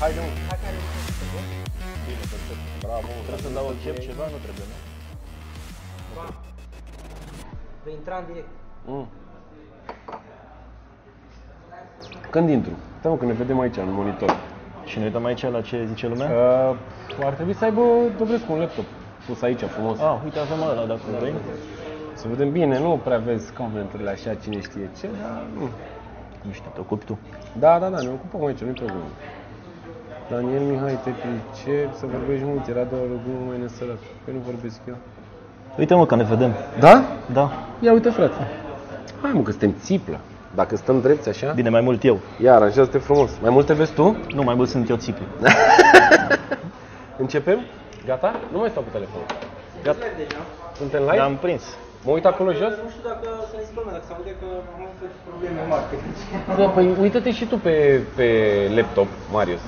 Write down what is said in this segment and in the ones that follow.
Haide, mă. Hai care să văd. Bine, perfect. Bravo. Trebuie să dau chef ceva? Nu trebuie, nu? Ba. Vei intra în direct. Mm. Când intru? Stai mă, că ne vedem aici, în monitor. Și ne uităm aici la ce zice lumea? Uh, ar trebui să aibă Dobrescu un laptop pus aici frumos. Ah, uite, avem ăla dacă vrei. Să vedem bine, nu prea vezi comenturile așa, cine știe ce, dar nu. Nu știu, te ocupi tu. Da, da, da, ne ocupăm aici, nu-i problemă. Daniel Mihai, te pricep să vorbești mult, era doar o glumă mai nesărat. Păi nu vorbesc eu. Uite mă, că ne vedem. Da? Da. Ia uite, frate. Hai mă, că suntem țiplă. Dacă stăm drepți așa, Bine, mai mult eu. ia aranjează-te frumos. Mai multe vezi tu? Nu, mai mult sunt eu țiplu. Începem? Gata? Nu mai stau cu telefonul. Gata. deja. Suntem live? L-am prins. Mă uit acolo jos? Nu știu dacă să ne spune, dacă se aude că am avut probleme mari. Da, păi uită-te și tu pe, pe laptop, Marius.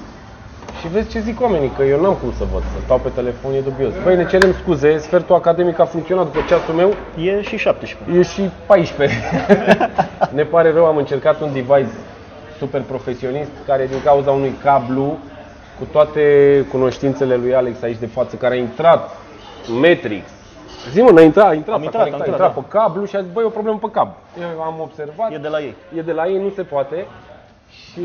Și vezi ce zic oamenii, că eu n-am cum să văd, să stau pe telefon e dubios. Băi, ne cerem scuze, sfertul academic a funcționat după ceasul meu, E și 17. e și 14. ne pare rău, am încercat un device super profesionist care din cauza unui cablu cu toate cunoștințele lui Alex aici de față, care a intrat Matrix. Zi mă, n-a intrat, a intrat, Am s-a intrat, conectat, am a intrat intrat, pe cablu și a zis, băi, e o problemă pe cablu. Eu am observat, E de la ei. e de la ei, nu se poate. Și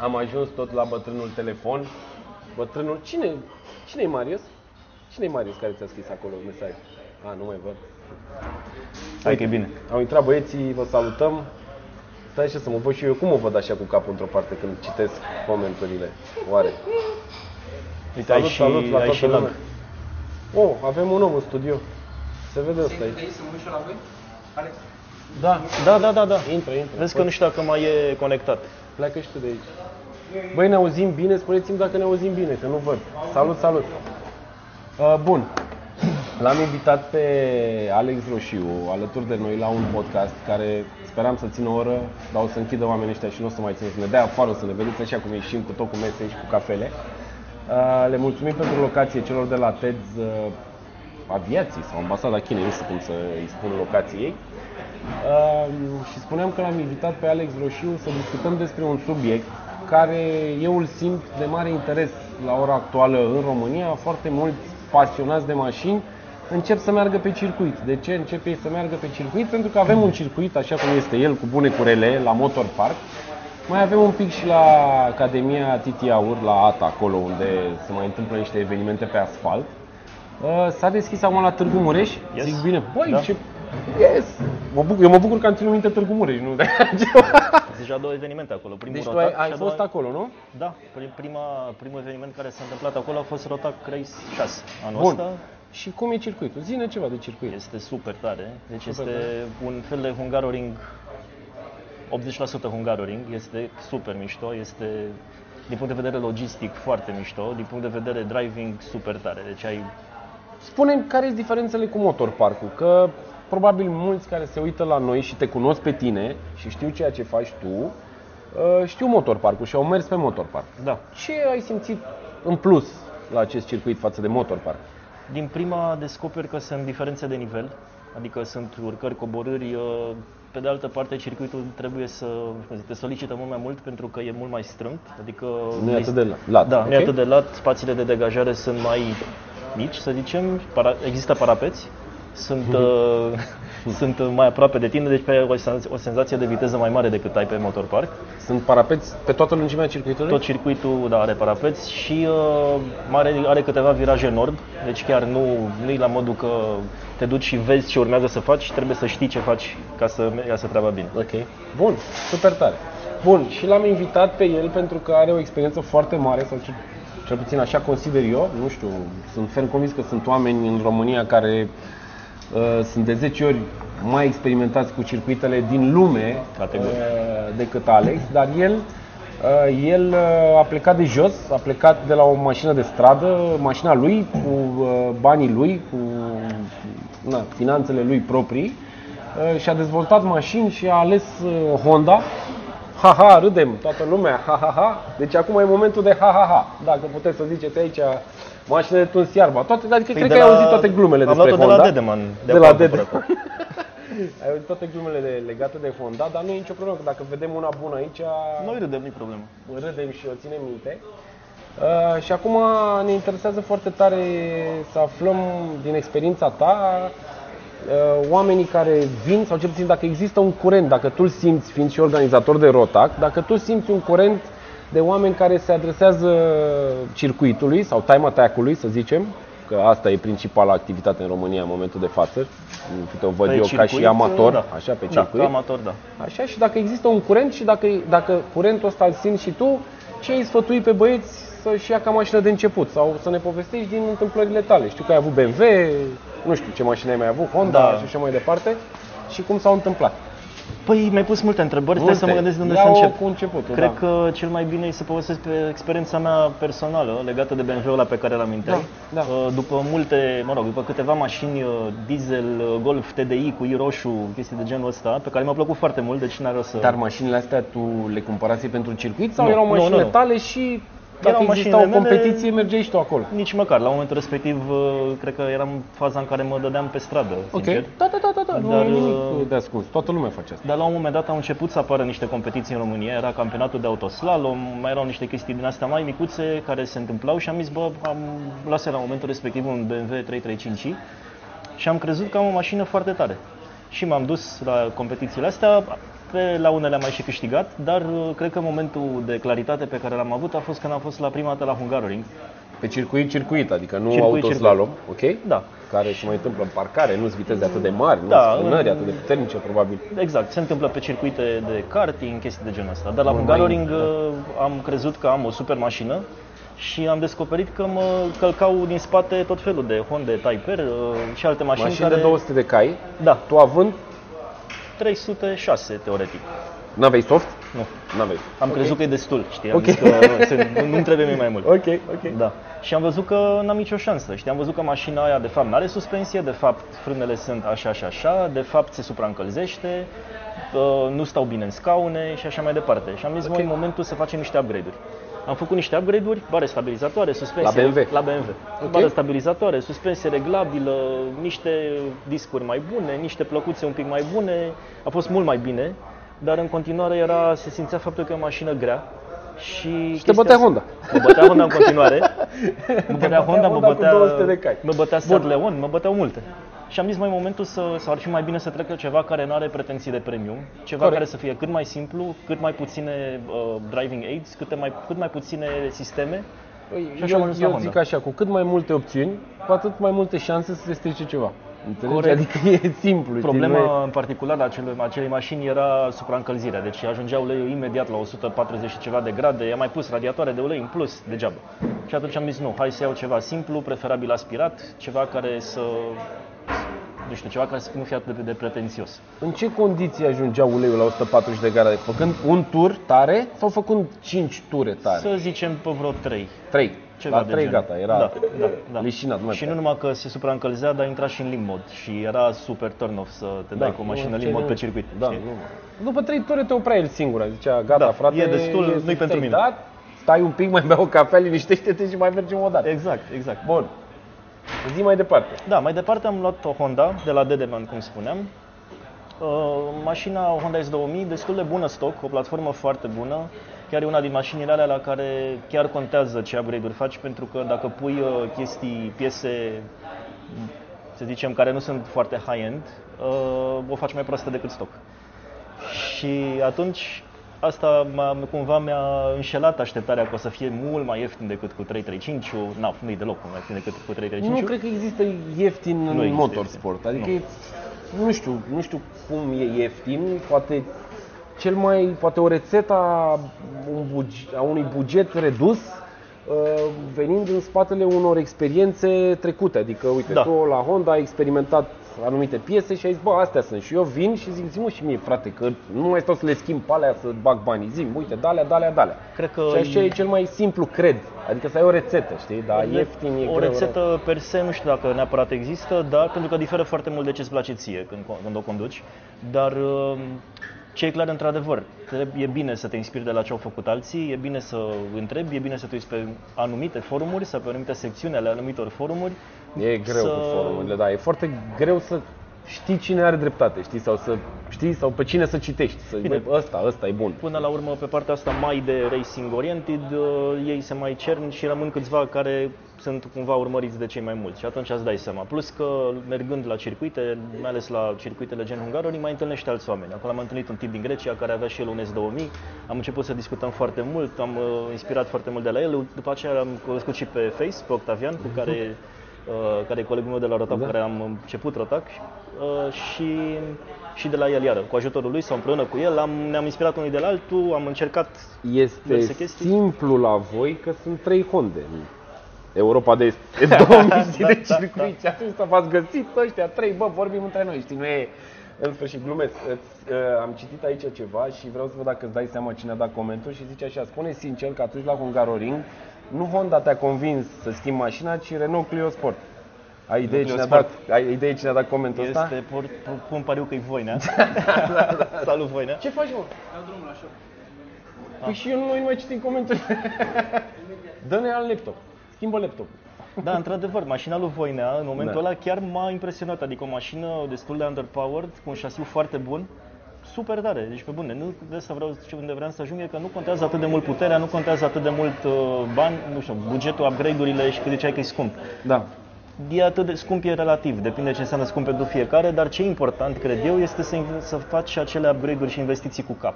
am ajuns tot la bătrânul telefon. Bătrânul, cine, cine e Marius? cine e Marius care ți-a scris acolo mesaj? A, nu mai văd. Hai că e bine. Au intrat băieții, vă salutăm. Stai așa să mă văd și eu, cum mă văd așa cu capul într-o parte când citesc comenturile? Oare? Uite, ai și, ai și lag. Oh, avem un om în studio. Se vede ăsta aici. Vrei să mă uit și eu la voi? Alex. Da, Da, da, da, da. intră, intră. Vezi că nu știu dacă mai e conectat. Pleacă și tu de aici. Băi, ne auzim bine? Spuneți-mi dacă ne auzim bine, că nu văd. Salut, salut! Uh, bun. L-am invitat pe Alex Roșiu alături de noi la un podcast care speram să țină o oră, dar o să închidă oamenii ăștia și nu o să mai țină, să ne dea afară, o să ne vedeți așa cum ieșim cu tot cu mese și cu cafele. Uh, le mulțumim pentru locație celor de la TED uh, Aviații sau Ambasada Chinei, nu știu cum să îi spun locației. Uh, și spuneam că l-am invitat pe Alex Roșiu să discutăm despre un subiect care eu îl simt de mare interes la ora actuală în România. Foarte mulți pasionați de mașini încep să meargă pe circuit. De ce încep ei să meargă pe circuit? Pentru că avem un circuit așa cum este el, cu bune curele, la Motor Park. Mai avem un pic și la Academia Titi Aur, la ATA, acolo unde se mai întâmplă niște evenimente pe asfalt. Uh, S-a deschis acum la Târgu Mureș. Yes. Zic bine, băi, Da. ce... Yes! Mă bucur, eu mă bucur că am ținut minte Târgu Mureș, nu de altceva. Sunt deja două evenimente acolo. Primul Deci tu Rotac ai, ai și a fost doua- acolo, nu? Da, pri- prima, primul eveniment care s-a întâmplat acolo a fost Rotac Race 6 anul Bun. ăsta. Și cum e circuitul? Zine ceva de circuit. Este super tare. Deci Super este un fel de Hungaroring 80% Hungaroring, este super mișto, este din punct de vedere logistic foarte mișto, din punct de vedere driving super tare. Deci ai spune care sunt diferențele cu motorparcul, că probabil mulți care se uită la noi și te cunosc pe tine și știu ceea ce faci tu, uh, știu motorparcul și au mers pe motorpark. da, Ce ai simțit în plus la acest circuit față de motorpark? Din prima descoperi că sunt diferențe de nivel, adică sunt urcări, coborâri. uh, Pe de altă parte, circuitul trebuie să cum zic, te solicită mult mai mult pentru că e mult mai strâmt, adică Nu e atât de lat. Da, ok? nu e atât de lat, spațiile de degajare sunt mai mici, să zicem, para, există parapeți, sunt, Mhm. uh, sunt mai aproape de tine, deci pe o, senzație- o senzație de viteză mai mare decât ai pe motorpark. Sunt parapeți pe toată lungimea circuitului? Tot circuitul da, are parapeți și uh, are, are câteva viraje nord, deci chiar nu, nu e la modul că te duci și vezi ce urmează să faci, trebuie să știi ce faci ca să iasă treaba bine. Ok. Bun, super tare. Bun, și l-am invitat pe el pentru că are o experiență foarte mare, sau cel, cel puțin așa consider eu. Nu știu, sunt ferm convins că sunt oameni în România care uh, sunt de 10 ori mai experimentați cu circuitele din lume Categoric. uh, decât Alex, dar el uh, el uh, a plecat de jos, a plecat de la o mașină de stradă, mașina lui, cu uh, banii lui, cu na, finanțele lui proprii uh, și a dezvoltat mașini și a ales uh, Honda. Ha, ha, râdem, toată lumea, ha, ha, ha. Deci acum e momentul de ha, ha, ha. Dacă puteți să ziceți aici mașină de tuns iarba. Toate, adică Păi cred de că ai la- auzit toate glumele am despre luat-o de la Honda. Dedeman, de De la acolo, Dedeman. Ai auzit toate glumele de- legate de Honda, dar nu e nicio problemă, că dacă vedem una bună aici, Noi râdem, nu-i problemă. râdem și o ținem minte. Uh, și acum ne interesează foarte tare să aflăm din experiența ta uh, oamenii care vin, sau cel puțin dacă există un curent, dacă tu îl simți, fiind și organizator de Rotac, dacă tu simți un curent de oameni care se adresează circuitului sau time attack-ului, să zicem, că asta e principala activitate în România în momentul de față, câte o văd Pe eu ca circuit, și amator, da. așa, pe Da, circuit. ca amator, da. Așa și dacă există un curent și dacă, dacă curentul ăsta îl simți și tu, ce îi sfătui pe băieți să-și ia ca mașină de început sau să ne povestești din întâmplările tale. Știu că ai avut BMW, nu știu ce mașină ai mai avut, Honda Da. și așa mai departe și cum s-au întâmplat. Păi mi-ai pus multe întrebări, stai să mă gândesc de unde să Ia-o încep. cu începutul, Cred da. că cel mai bine e să povestesc pe experiența mea personală legată de BMW-ul ăla pe care l-am intrat. Da, da. Uh, După multe, mă rog, după câteva mașini uh, diesel, uh, Golf TDI cu i roșu, chestii de genul ăsta, pe care mi-au plăcut foarte mult, deci n-are rost să... Dar mașinile astea tu le cumpărase pentru circuit sau Nu, erau nu, mașinile nu, nu. tale și dacă Erau exista o mașinile mele- competiție, mergeai și tu acolo? Nici măcar, la momentul respectiv, uh, cred că eram în faza în care mă dădeam pe stradă, Ok, sincer. da, da, da, da, da. nu Dar, e nimic uh, de ascuns, toată lumea face asta. Dar la un moment dat au început să apară niște competiții în România, era campionatul de autoslalom, mai erau niște chestii din astea mai micuțe care se întâmplau și am zis, bă, am luat la momentul respectiv un BMW 335 și am crezut că am o mașină foarte tare. Și m-am dus la competițiile astea, pe, la unele am mai și câștigat, dar uh, cred că momentul de claritate pe care l-am avut a fost când am fost la prima dată la Hungaroring. Pe circuit, circuit, adică nu Circuit, autoslalom, ok? Da, Care se mai întâmplă în parcare, nu-s viteze atât de mari, nu Da, spânări în- atât de puternice, probabil. Exact, se întâmplă pe circuite de karting, chestii de genul ăsta. Dar la Mult Hungaroring mai- da. uh, am crezut că am o super mașină și am descoperit că mă călcau din spate tot felul de Honda Type R uh, și alte mașini Mașini care... de 200 de cai, Da, tu având, 306 teoretic. n-aveai soft? Nu, N-aveai. am Ok. crezut că e destul, știi? Am Ok. zis că nu, se, nu, nu trebuie mie mai mult. Ok, ok. Da. Și am văzut că n-am nicio șansă. Știi, am văzut că mașina aia de fapt nu are suspensie, de fapt frânele sunt așa și așa, de fapt se supraîncălzește, uh, nu stau bine în scaune și așa mai departe. Și am zis, Ok. okay. momentul să facem niște upgrade-uri. Am făcut niște upgrade-uri, bare stabilizatoare, suspensie... La BMW? La BMW. Ok. Bare stabilizatoare, suspensie reglabilă, niște discuri mai bune, niște plăcuțe un pic mai bune. A fost mult mai bine, dar în continuare era, se simțea faptul că e o mașină grea. Și, Și te chestia bătea asta- Honda. Mă bătea Honda în continuare. Mă bătea Honda, mă Honda cu bătea, 200 de cai. mă bătea Seat Leon, mă băteau multe. Și am zis mai momentul să, să ar fi mai bine să treacă ceva care nu are pretenții de premium, ceva Corect. care să fie cât mai simplu, cât mai puține uh, driving aids, cât mai, cât mai puține sisteme. Și așa am Eu, ajuns la eu Honda. zic așa, cu cât mai multe opțiuni, cu atât mai multe șanse să se strice ceva. Înțelegi? Corect. Adică e simplu. știi, nu e- Problema în particular a acelei, acelei mașini era supraîncălzirea, deci ajungea uleiul imediat la 140 și ceva de grade, i-am mai pus radiatoare de ulei în plus, degeaba. Și atunci am zis nu, hai să iau ceva simplu, preferabil aspirat, ceva care să, nu știu, ceva care să nu fie atât de, de pretențios. În ce condiții ajungea uleiul la 140 de grade? Făcând un tur tare sau făcând 5 ture tare? Să zicem pe vreo 3. 3. Ceva la de 3 genul. gata, era da, da, da. leșinat. nu mai Și nu putea. numai că se supraîncălzea, dar intra și în limb mod și era super turn-off să te dai cu o mașină Da, nu, limb mod ce- pe circuit. Da, știi? nu. După 3 ture te oprea el singur, zicea gata Da, frate, e destul, nu-i suficient, pentru mine. Dat, stai un pic, mai bea o cafea, liniștește-te și mai mergem o dată. Exact, exact. Bun. Zi mai departe. Da, mai departe am luat o Honda de la Dedeman, cum spuneam. Uh, mașina o Honda S2000, destul de bună stoc, o platformă foarte bună. Chiar e una din mașinile alea la care chiar contează ce upgrade-uri faci, pentru că dacă pui uh, chestii, piese, să zicem, care nu sunt foarte high-end, uh, o faci mai proastă decât stoc. Și atunci asta m-a, cumva mi-a înșelat așteptarea că o să fie mult mai ieftin decât cu 335 Nu, nu-i deloc mai ieftin decât cu 335 Nu cred că există ieftin în Nu există motorsport. ieftin. Adică Nu. e, nu știu, nu știu cum e ieftin, poate cel mai poate o rețetă a, un buge- a unui buget redus uh, venind în spatele unor experiențe trecute. Adică, uite, Da. tu la Honda ai experimentat anumite piese și ai zis, bă, astea sunt. Și eu vin și zic, zi și mie, frate, că nu mai stau să le schimb pe alea, să bag banii. Zi, uite, dalea, dalea, dalea. Cred că Și așa e cel mai simplu, cred. Adică să ai o rețetă, știi? Dar ieftin e o greu, rețetă per se nu știu dacă neapărat există, dar pentru că diferă foarte mult de ce îți place ție când, când o conduci. Dar um, ce e clar într-adevăr, trebuie- e bine să te inspiri de la ce au făcut alții, e bine să întrebi, e bine să te uiți pe anumite forumuri sau pe anumite secțiuni ale anumitor forumuri. E greu să- cu forumurile, da, e foarte greu să știi cine are dreptate, știi, sau să știi, sau pe cine să citești, să Bine. Bine. ăsta, ăsta e bun. Până la urmă, pe partea asta mai de racing oriented, uh, ei se mai cern și rămân câțiva care sunt cumva urmăriți de cei mai mulți și atunci îți dai seama. Plus că mergând la circuite, mai ales la circuitele gen Hungaroring, mai întâlnești alți oameni. Acolo am întâlnit un tip din Grecia care avea și el un S2000, am început să discutăm foarte mult, am uh, inspirat foarte mult de la el, după aceea am cunoscut și pe Face, pe Octavian, cu care uh, care e colegul meu de la Rotac, Da. cu care am început Rotac uh, și, și de la el iară. Cu ajutorul lui sau împreună cu el am, ne-am inspirat unul de la altul, am încercat Este Diverse chestii. simplu la voi că sunt trei Honde. în Europa de Est. E 2000 Da, de da, circuiți. Atunci să v-ați găsit ăștia trei, bă, vorbim între noi, știi, nu e... În sfârșit, glumesc. Îți, uh, am citit aici ceva și vreau să văd dacă îți dai seama cine a dat comentul și zice așa, spune sincer că atunci la Hungaroring nu Honda te-a convins să schimbi mașina, ci Renault Clio Sport. Ai idee, Clio cine a, Sport. dat, ai idee cine a dat comentul ăsta? Este, por, por, pun pariu că e Voinea. Salut Voinea. Ce faci, mă? Dau drumul la shop. Păi și eu nu, noi nu mai citim comentarii. Dă-ne al laptop. Schimbă laptopul. Da, într-adevăr, mașina lui Voinea, în momentul Da. ăla chiar m-a impresionat. Adică o mașină destul de underpowered, cu un șasiu foarte bun, super tare. Deci pe bune, nu de asta vreau ce unde vreau să ajung e că nu contează atât de mult puterea, nu contează atât de mult uh, bani, nu știu, bugetul, upgrade-urile și cât ziceai că e scump. Da. E atât de scump, e relativ, depinde ce înseamnă scump pentru fiecare, dar ce e important, cred eu, este să, inv- să faci și acele upgrade-uri și investiții cu cap.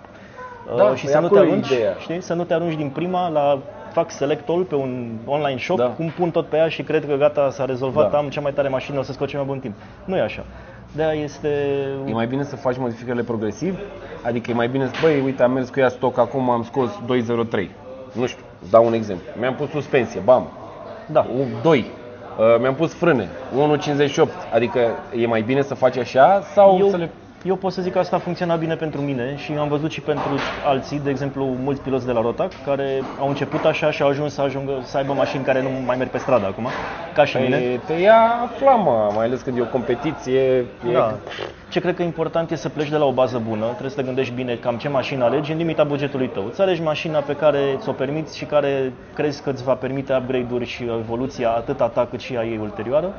Da, Uh, și păi să nu, te acolo e arunci, ideea. știi, să nu te arunci din prima la fac select all pe un online shop, Da. cum pun tot pe ea și cred că gata, s-a rezolvat, Da. am cea mai tare mașină, o să scot cel mai bun timp. Nu e așa. De este... E mai bine să faci modificările progresiv? Adică e mai bine să, băi, uite, am mers cu ea stoc, acum am scos 203. Nu știu, îți dau un exemplu. Mi-am pus suspensie, bam, Da. 2. Uh, mi-am pus frâne, 1.58. Adică e mai bine să faci așa sau Eu, să le... eu pot să zic că asta funcționa bine pentru mine și am văzut și pentru alții, de exemplu, mulți piloți de la Rotac, care au început așa și au ajuns să ajungă să aibă mașini care nu mai merg pe stradă acum, ca și mine. Păi, te ia flama, mai ales când e o competiție. E... Da. Ce cred că e important e să pleci de la o bază bună, trebuie să te gândești bine cam ce mașină alegi în limita bugetului tău. Îți alegi mașina pe care ți-o permiți și care crezi că îți va permite upgrade-uri și evoluția atât a ta cât și a ei ulterioară.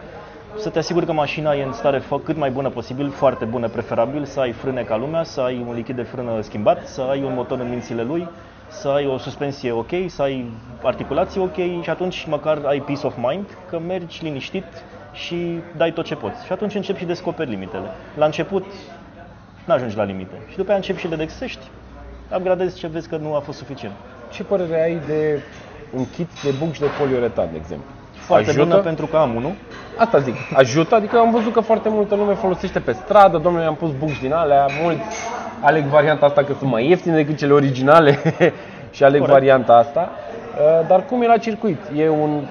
Să te asiguri că mașina e în stare fă- cât mai bună posibil, foarte bună preferabil, să ai frâne ca lumea, să ai un lichid de frână schimbat, să ai un motor în mințile lui, să ai o suspensie ok, să ai articulații ok și atunci măcar ai peace of mind că mergi liniștit și dai tot ce poți. Și atunci începi și descoperi limitele. La început nu ajungi la limite și după aia începi și le dexești, upgradezi ce vezi că nu a fost suficient. Ce părere ai de un kit de bucși de poliuretan, de exemplu? Foarte bună pentru că am unul. Asta zic, ajută, adică am văzut că foarte multă lume folosește pe stradă, domnule, am pus bucși din alea, mulți aleg varianta asta că sunt mai ieftine decât cele originale și aleg Corect. varianta asta. Uh, Dar cum e la circuit? E un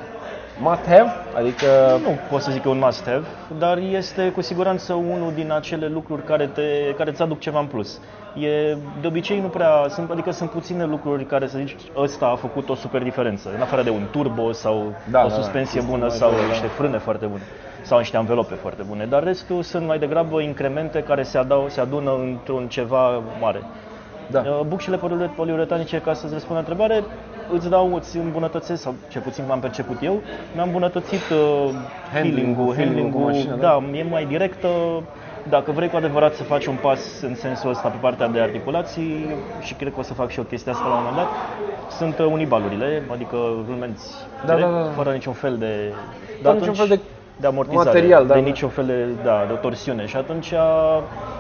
must-have? Adică Nu pot să zic că e un must-have, dar este cu siguranță unul din acele lucruri care, te, care îți aduc ceva în plus. E, de obicei nu prea, sunt, adică sunt puține lucruri care să zici ăsta a făcut o super diferență, în afară de un turbo sau Da, o da, da, suspensie chestii bună mai sau grele, da. niște frâne foarte bune sau niște anvelope foarte bune, dar restul sunt mai degrabă incremente care se, adau, se adună într-un ceva mare. Da. Uh, Bucșile poliure- poliuretanice, ca să-ți răspund la întrebare, îți dau, îți îmbunătățesc, sau ce puțin m-am perceput eu, mi-am îmbunătățit uh, Handling-ul, feeling-ul, feeling-ul cu handling-ul, mașina, da, da. e mai directă. Dacă vrei cu adevărat să faci un pas în sensul ăsta pe partea de articulații, și cred că o să fac și eu chestia asta la un moment dat, sunt uh, unibalurile, adică rulmenți Da, direct, da, da. fără niciun fel de... Fără niciun fel de de amortizare, material, da, de da. niciun fel de, da, de o torsiune. Și atunci,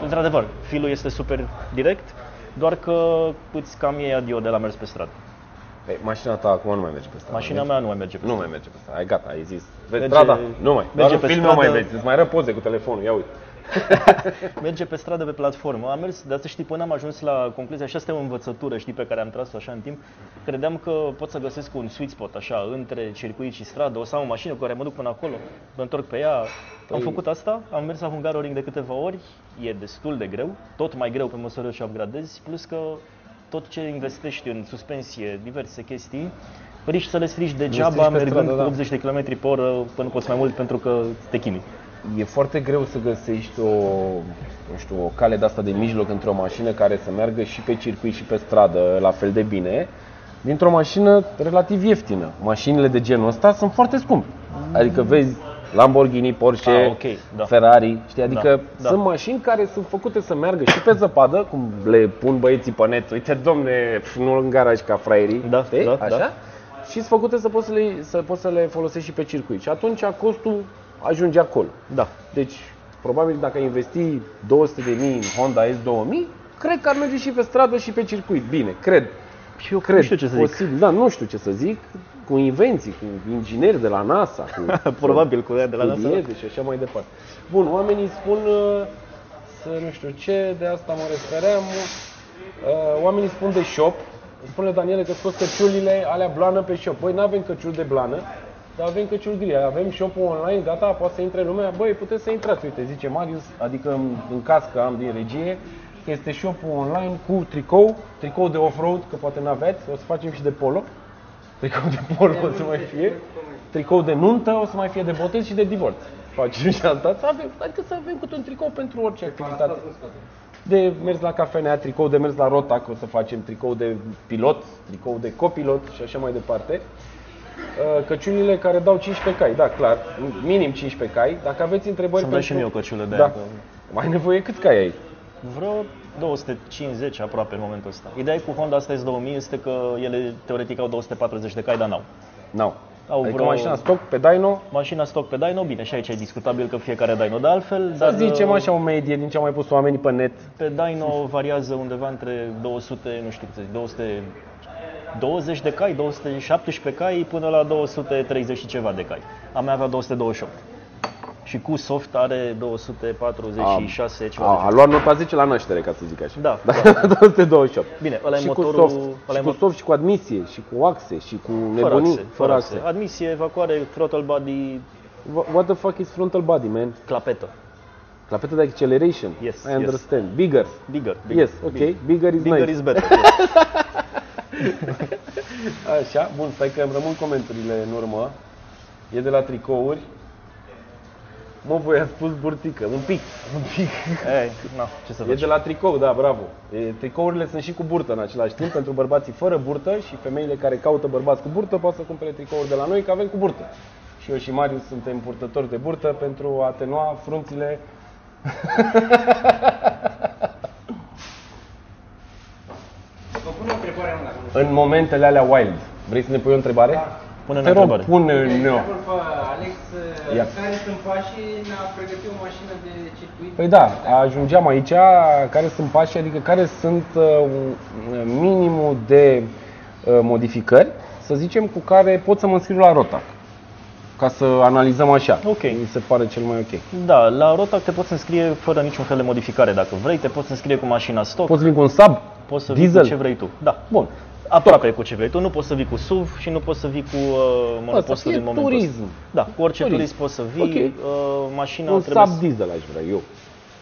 într-adevăr, filul este super direct, doar că îți cam iei adio de la mers pe stradă. Ei, mașina ta acum nu mai merge pe stradă. Mașina merge? mea nu mai merge pe Nu stradă. mai merge pe stradă. Ai gata, ai zis. Vezi Merge- strada? Nu mai. merge Doar pe în film stradă- nu mai vezi. Îți mai arăt poze cu telefonul. Ia uite. Merge pe stradă, pe platformă. Am mers, dar să știi, până am ajuns la concluzia, și asta e o învățătură, știi, pe care am tras-o așa în timp, credeam că pot să găsesc un sweet spot, așa, între circuit și stradă, o să am o mașină cu care mă duc până acolo, mă întorc pe ea. Am făcut asta, am mers la Hungaroring de câteva ori, e destul de greu, tot mai greu pe măsură ce upgradezi, plus că tot ce investești în suspensie, diverse chestii, riști să le strici degeaba strici pe mergând stradă, cu da. 80 de km pe oră, până nu poți mai mult pentru că te chinui. E foarte greu să găsești o, nu știu, o cale de asta de mijloc între o mașină care să meargă și pe circuit și pe stradă la fel de bine, dintr-o mașină relativ ieftină. Mașinile de genul ăsta sunt foarte scumpe. Adică vezi Lamborghini, Porsche, Ah, ok, da. Ferrari, știi? Adică Da, da. sunt mașini care sunt făcute să meargă și pe zăpadă, cum le pun băieții pe net. Uite, domne, nu în garaj ca fraierii, Da, știi? da, Așa? da. Și sunt făcute să poți să, le, să poți să le folosești și pe circuit. Și atunci costul ajunge acolo. Da. Deci, probabil dacă ai investi 200 de mii în Honda S2000, cred că ar merge și pe stradă și pe circuit. Bine, cred. Și eu Cred, nu știu ce să zic. posibil. Da, nu știu ce să zic. Cu invenții, cu ingineri de la NASA, cu Probabil cu ea de la NASA. studieze și așa mai departe. Bun, oamenii spun uh, să nu știu ce, de asta mă refeream. Uh, Oamenii spun de shop. Spune Daniele că scos căciulile alea blană pe shop. Băi, nu avem căciuli de blană, dar avem căciuli gri. Avem shop online, gata, poate să intre lumea. Băi, puteți să intrați, uite, zice Marius, adică în, în caz că am din regie, că este shop online cu tricou, tricou de off-road, că poate n-aveți, o să facem și de polo. Tricou de polo o să mai fie. Tricou de nuntă o să mai fie de botez și de divorț. Facem și asta. Să avem, adică să avem câte un tricou pentru orice activitate. De mers la cafenea, tricou de mers la rotac, o să facem tricou de pilot, tricou de copilot și așa mai departe. Uh, Căciulile care dau 15 cai, da, clar, minim 15 cai. Dacă aveți întrebări Să-mi dai și mie o căciulă de da. aia, că- Mai nevoie cât cai ai? Vreo 250 aproape în momentul ăsta. Ideea cu Honda asta S2000 este că ele teoretic au 240 de cai, dar n-au. N-au. Au adică vreo- mașina stock pe dyno, Mașina stock pe dyno, bine, și aici e discutabil că fiecare dyno de altfel, să dar zicem uh, așa o medie din ce au mai pus oamenii pe net. pe dyno variază undeva între 200, nu știu cât să zic, 200 20 de cai, 217 cai până la 230 și ceva de cai. A mea avea 228. Și cu soft are 246 ceva de A, a luat nota 10 la naștere, ca să zic așa. Da, da. 228. Bine, ăla e și motorul- cu soft, ăla e și cu mo- soft, și cu admisie, și cu axe, și cu Fără nebunii. axe, fără axe. Admisie, evacuare, throttle body, Wha- What the fuck is frontal body, man? clapetă. Clapetă de acceleration. Yes, I yes. understand. Bigger. Bigger. bigger Yes, ok. Bigger is Bigger nice. is better. yes. Așa, bun, stai că îmi rămân comenturile în urmă. E de la tricouri. Mă, voi a spus burtică, un pic, un pic. Ei, na, ce să E faci? de la tricou, da, bravo. E, tricourile sunt și cu burtă în același timp, pentru bărbații fără burtă și femeile care caută bărbați cu burtă pot să cumpere tricouri de la noi, că avem cu burtă. Și eu și Marius suntem purtători de burtă pentru a atenua frunțile Vă pun o întrebare una. dacă nu în momentele alea wild. Vrei să ne pui o întrebare? Pune Te rog, întrebare. pune-ne. Întreabă pe Alex Ia. care sunt pașii în a pregăti o mașină de circuit. Păi da, ajungeam aici, care sunt pașii, adică care sunt uh, minimul de uh, modificări, să zicem, cu care pot să mă înscriu la Rotac. Ca să analizăm așa. Ok. Mi se pare cel mai ok. Da, la Rotac te poți înscrie fără niciun fel de modificare dacă vrei, te poți înscrie cu mașina stock, Poți veni cu un sub? Poți să vii diesel? cu ce vrei tu. Da. Bun. Aproape cu ce vrei tu, nu poți să vii cu SUV și nu poți să vii cu uh, monopostul fie din momentul turism. ăsta. Da, cu orice Turism. turist poți să vii, Ok. uh, mașina Un trebuie sub să... diesel aș vrea eu.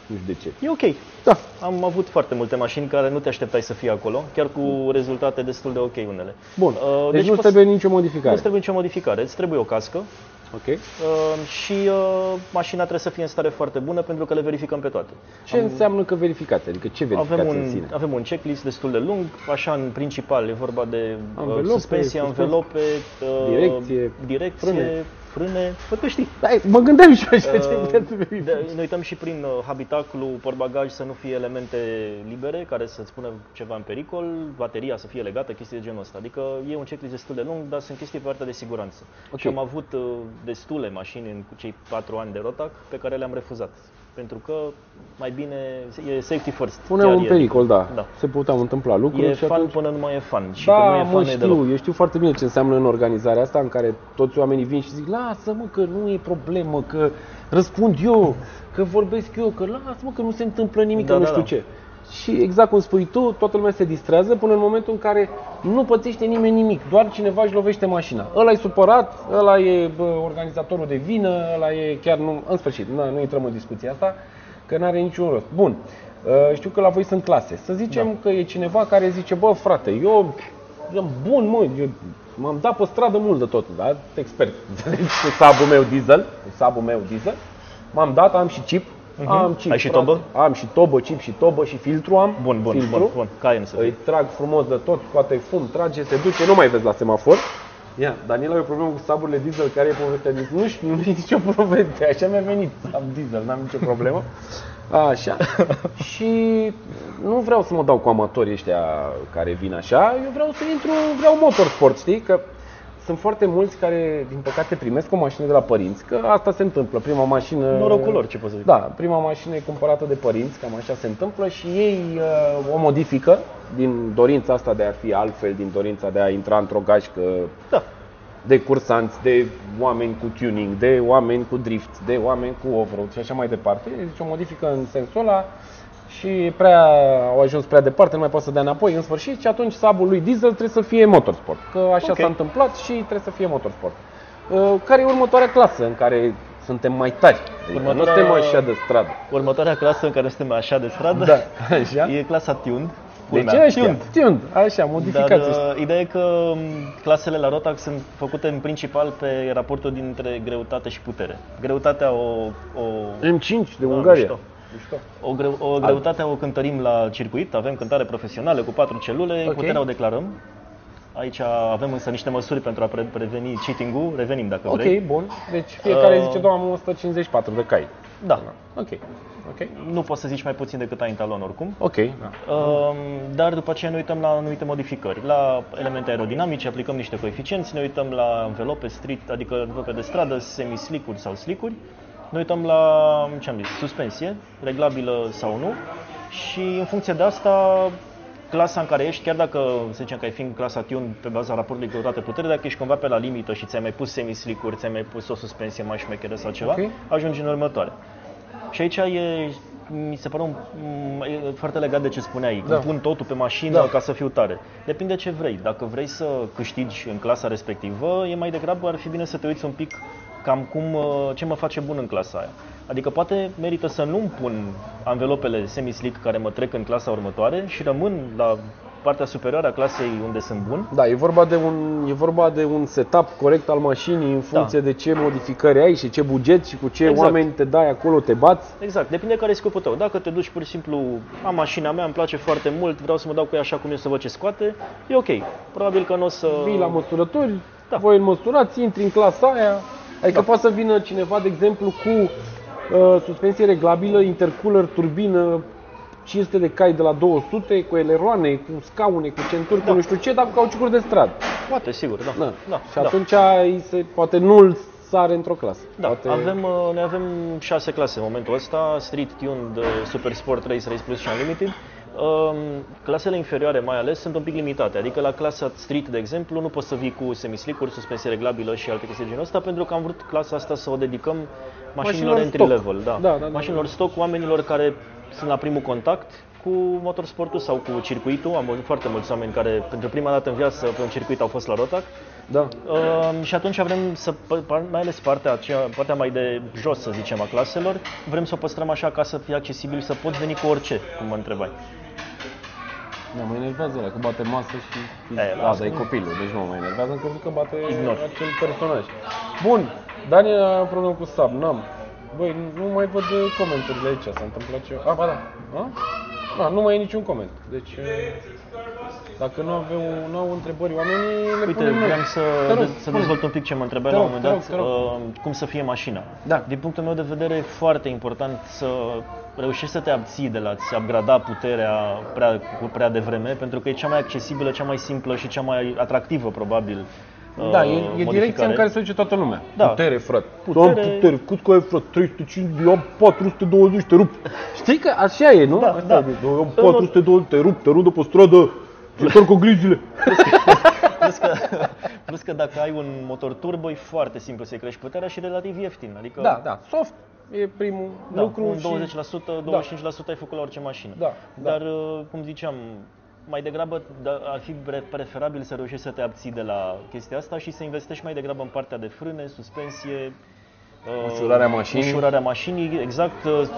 Nu știu de ce. E ok. Da. Am avut foarte multe mașini care nu te așteptai să fie acolo, chiar cu rezultate destul de ok unele. Bun. Uh, deci, nu poți- trebuie nicio Nu modificare. trebuie nicio modificare, îți trebuie o cască Ok. uh, și uh, mașina trebuie să fie în stare foarte bună pentru că le verificăm pe toate. Ce înseamnă că verificați? Adică ce verificați Avem în un, sine? avem un checklist destul de lung, așa în principal e vorba de uh, Anvelope, suspensie, suspensie, anvelope, uh, direcție, direcție frâne. Frâne, frâne văd că știi. Da, mă gândeam și eu așa ce Uh, puteți să verificați. de- ne uităm și prin uh, habitacul, portbagaj să nu fie elemente libere care să-ți pună ceva în pericol, bateria să fie legată, chestii de genul ăsta. Adică e un checklist destul de lung, dar sunt chestii pe partea de siguranță. Ok. Și am avut uh, destule mașini în cei patru ani de Rotac pe care le-am refuzat. Pentru că mai bine e safety first. Pune chiar un e. pericol, da. Da. Se puteau întâmpla lucruri E și fan atunci... până nu mai e fan. Și când Da, nu e mă, fan e deloc. știu, eu știu foarte bine ce înseamnă în organizarea asta în care toți oamenii vin și zic lasă mă că nu e problemă, că răspund eu, că vorbesc eu, că lasă mă că nu se întâmplă nimic, Da, că nu da, știu da. ce. Și exact cum spui tu, toată lumea se distrează până în momentul în care nu pățește nimeni nimic, doar cineva își lovește mașina. Ăla e supărat, ăla e bă, organizatorul de vină, ăla e chiar nu... În sfârșit, na, nu intrăm în discuția asta, că nu are niciun rost. Bun, Uh, știu că la voi sunt clase. Să zicem Da. că e cineva care zice, bă frate, eu sunt bun, mă, eu m-am dat pe stradă mult de tot, da? Expert, înțelegi? Cu sabul meu diesel, cu sabul meu diesel. M-am dat, am și chip, am chip. Mhm. Ai și frate. tobă? Am și tobă, chip și tobă și filtru am. Bun, bun, filtru. bun, bun. Cayenne să fie. Îi trag frumos de tot, scoate fum, trage, se duce, nu mai vezi la semafor. Ia, Daniel are o problemă cu saburile diesel, care e povestea diesel? Nu știu, nu e nicio poveste, așa mi-a venit sab diesel, n-am nicio problemă. Așa. și nu vreau să mă dau cu amatorii ăștia care vin așa, eu vreau să intru, vreau motorsport, știi? Că sunt foarte mulți care, din păcate, primesc o mașină de la părinți, că asta se întâmplă. Prima mașină... Norocul lor, ce pot să zic. Da, prima mașină e cumpărată de părinți, cam așa se întâmplă și ei uh, o modifică din dorința asta de a fi altfel, din dorința de a intra într-o gașcă Da. de cursanți, de oameni cu tuning, de oameni cu drift, de oameni cu off-road și așa mai departe. Deci o modifică în sensul ăla și prea, au ajuns prea departe, nu mai poate să dea înapoi în sfârșit și atunci sabul lui diesel trebuie să fie motorsport. Că așa Ok. s-a întâmplat și trebuie să fie motorsport. Uh, Care e următoarea clasă în care suntem mai tari? Adică nu Următoarea- suntem așa de stradă. Următoarea clasă în care suntem așa de stradă Da, așa. e clasa Tuned. Deci Culmea, ăștia, Tuned. tuned, așa, Dar modificați ăștia. uh, ideea e că m, clasele la Rotax sunt făcute în principal pe raportul dintre greutate și putere. Greutatea o, o, M5 de Ah, Ungaria. mișto. O, greu, o greutate o cântărim la circuit, avem cântare profesională cu patru celule, Ok. puterea o declarăm. Aici avem însă niște măsuri pentru a pre- preveni cheating-ul, revenim dacă Ok, vrei. bun. Deci fiecare Uh, zice, doamne, am 154 de cai. Da, Ok, ok. nu poți să zici mai puțin decât ai în talon oricum. Ok, da. Um, dar după aceea ne uităm la anumite modificări. La elemente aerodinamice aplicăm niște coeficienți, ne uităm la învelope street, adică învelope de stradă, semi-slick-uri sau slick-uri. Ne uităm la, ce am zis, suspensie, reglabilă sau nu. Și în funcție de asta, clasa în care ești, chiar dacă, să zicem că ai fi în clasa Tune pe baza raportului greutate-putere, dacă ești cumva pe la limită și ți-ai mai pus semi-slick-uri, ți-ai mai pus o suspensie mai șmecheră sau ceva, Ok. ajungi în următoare. Și aici e, mi se pare un, m- e foarte legat de ce spuneai, Da. da. pun totul pe mașină Da. ca să fiu tare. Depinde ce vrei. Dacă vrei să câștigi în clasa respectivă, e mai degrabă ar fi bine să te uiți un pic cam cum, uh, ce mă face bun în clasa aia. Adică poate merită să nu-mi pun anvelopele semi-slick care mă trec în clasa următoare și rămân la partea superioară a clasei unde sunt bun. Da, e vorba de un, e vorba de un setup corect al mașinii în funcție de ce modificări ai și ce buget și cu ce Exact. oameni te dai acolo, te bați. Exact, depinde care e scopul tău. Dacă te duci pur și simplu, am mașina mea, îmi place foarte mult, vreau să mă dau cu ea așa cum e să văd ce scoate, e ok. Probabil că nu o să... Vii la măsurători, Da. voi îl măsurați, intri în clasa aia. Adică Da. poate să vină cineva, de exemplu, cu uh, suspensie reglabilă, intercooler, turbină, 500 de cai de la 200, cu eleroane, cu scaune, cu centuri, cu Da. nu știu ce, dar cu cauciucuri de stradă. Poate, sigur, da. Da. da, și da. atunci îi se, poate nu îl sare într-o clasă. Da, poate... avem, uh, noi avem șase clase în momentul ăsta, Street, Tuned, uh, Super Sport, Race, Race Plus și Unlimited. Um, Clasele inferioare mai ales sunt un pic limitate, adică la clasa Street, de exemplu, nu poți să vii cu semislicuri, suspensie reglabilă și alte chestii de genul ăsta, pentru că am vrut clasa asta să o dedicăm mașinilor Mașinilor entry stock. level, da. Da, da, da, mașinilor stock, oamenilor care sunt la primul contact cu motorsportul sau cu circuitul. Am văzut foarte mulți oameni care pentru prima dată în viață pe un circuit au fost la Rotac. Da. Um, și atunci vrem să, p- mai ales partea, aceea, partea mai de jos, să zicem, a claselor, vrem să o păstrăm așa ca să fie accesibil, să poți veni cu orice, cum mă întrebai. Da, mă enervează ăla, că bate masă și... E, da, lasă. dar e copilul, deci nu mă enervează, încă că bate Ignor. acel personaj. Bun, Daniel a problemă cu sub, n-am. Băi, nu mai văd uh, comenturile aici, s-a întâmplat ceva. A, ba da. A? A, nu mai e niciun coment. Deci, uh, dacă nu aveau, nu au întrebări oamenii, le Uite, punem noi. vreau să, Te rog, de- să spune. dezvolt un pic ce mă întrebai Te la un rog, moment te dat, rog, te uh, cum să fie mașina. Da. Din punctul meu de vedere, e foarte important să reușești să te abții de la a-ți upgrada puterea prea, cu prea devreme, pentru că e cea mai accesibilă, cea mai simplă și cea mai atractivă, probabil, uh, Da, e, e direcția în modificare. care se duce toată lumea. Da. Putere, frate. Putere- Am putere. Cât că ai, frate? 350, eu am 420, te rup. Știi că așa e, nu? Da, Asta da. e, Eu am În mod- 420, te rup, te rup de pe stradă. Te întorc cu grijile. Plus că, plus că dacă ai un motor turbo, e foarte simplu să-i crești puterea și relativ ieftin. Adică Da, da, soft e primul da, lucru un și... 20%, 25% ai făcut la orice mașină. Da, da. Dar, uh, cum ziceam, mai degrabă da, ar fi pre- preferabil să reușești să te abții de la chestia asta și să investești mai degrabă în partea de frâne, suspensie, uh, Ușurarea mașinii. Ușurarea mașinii, exact uh,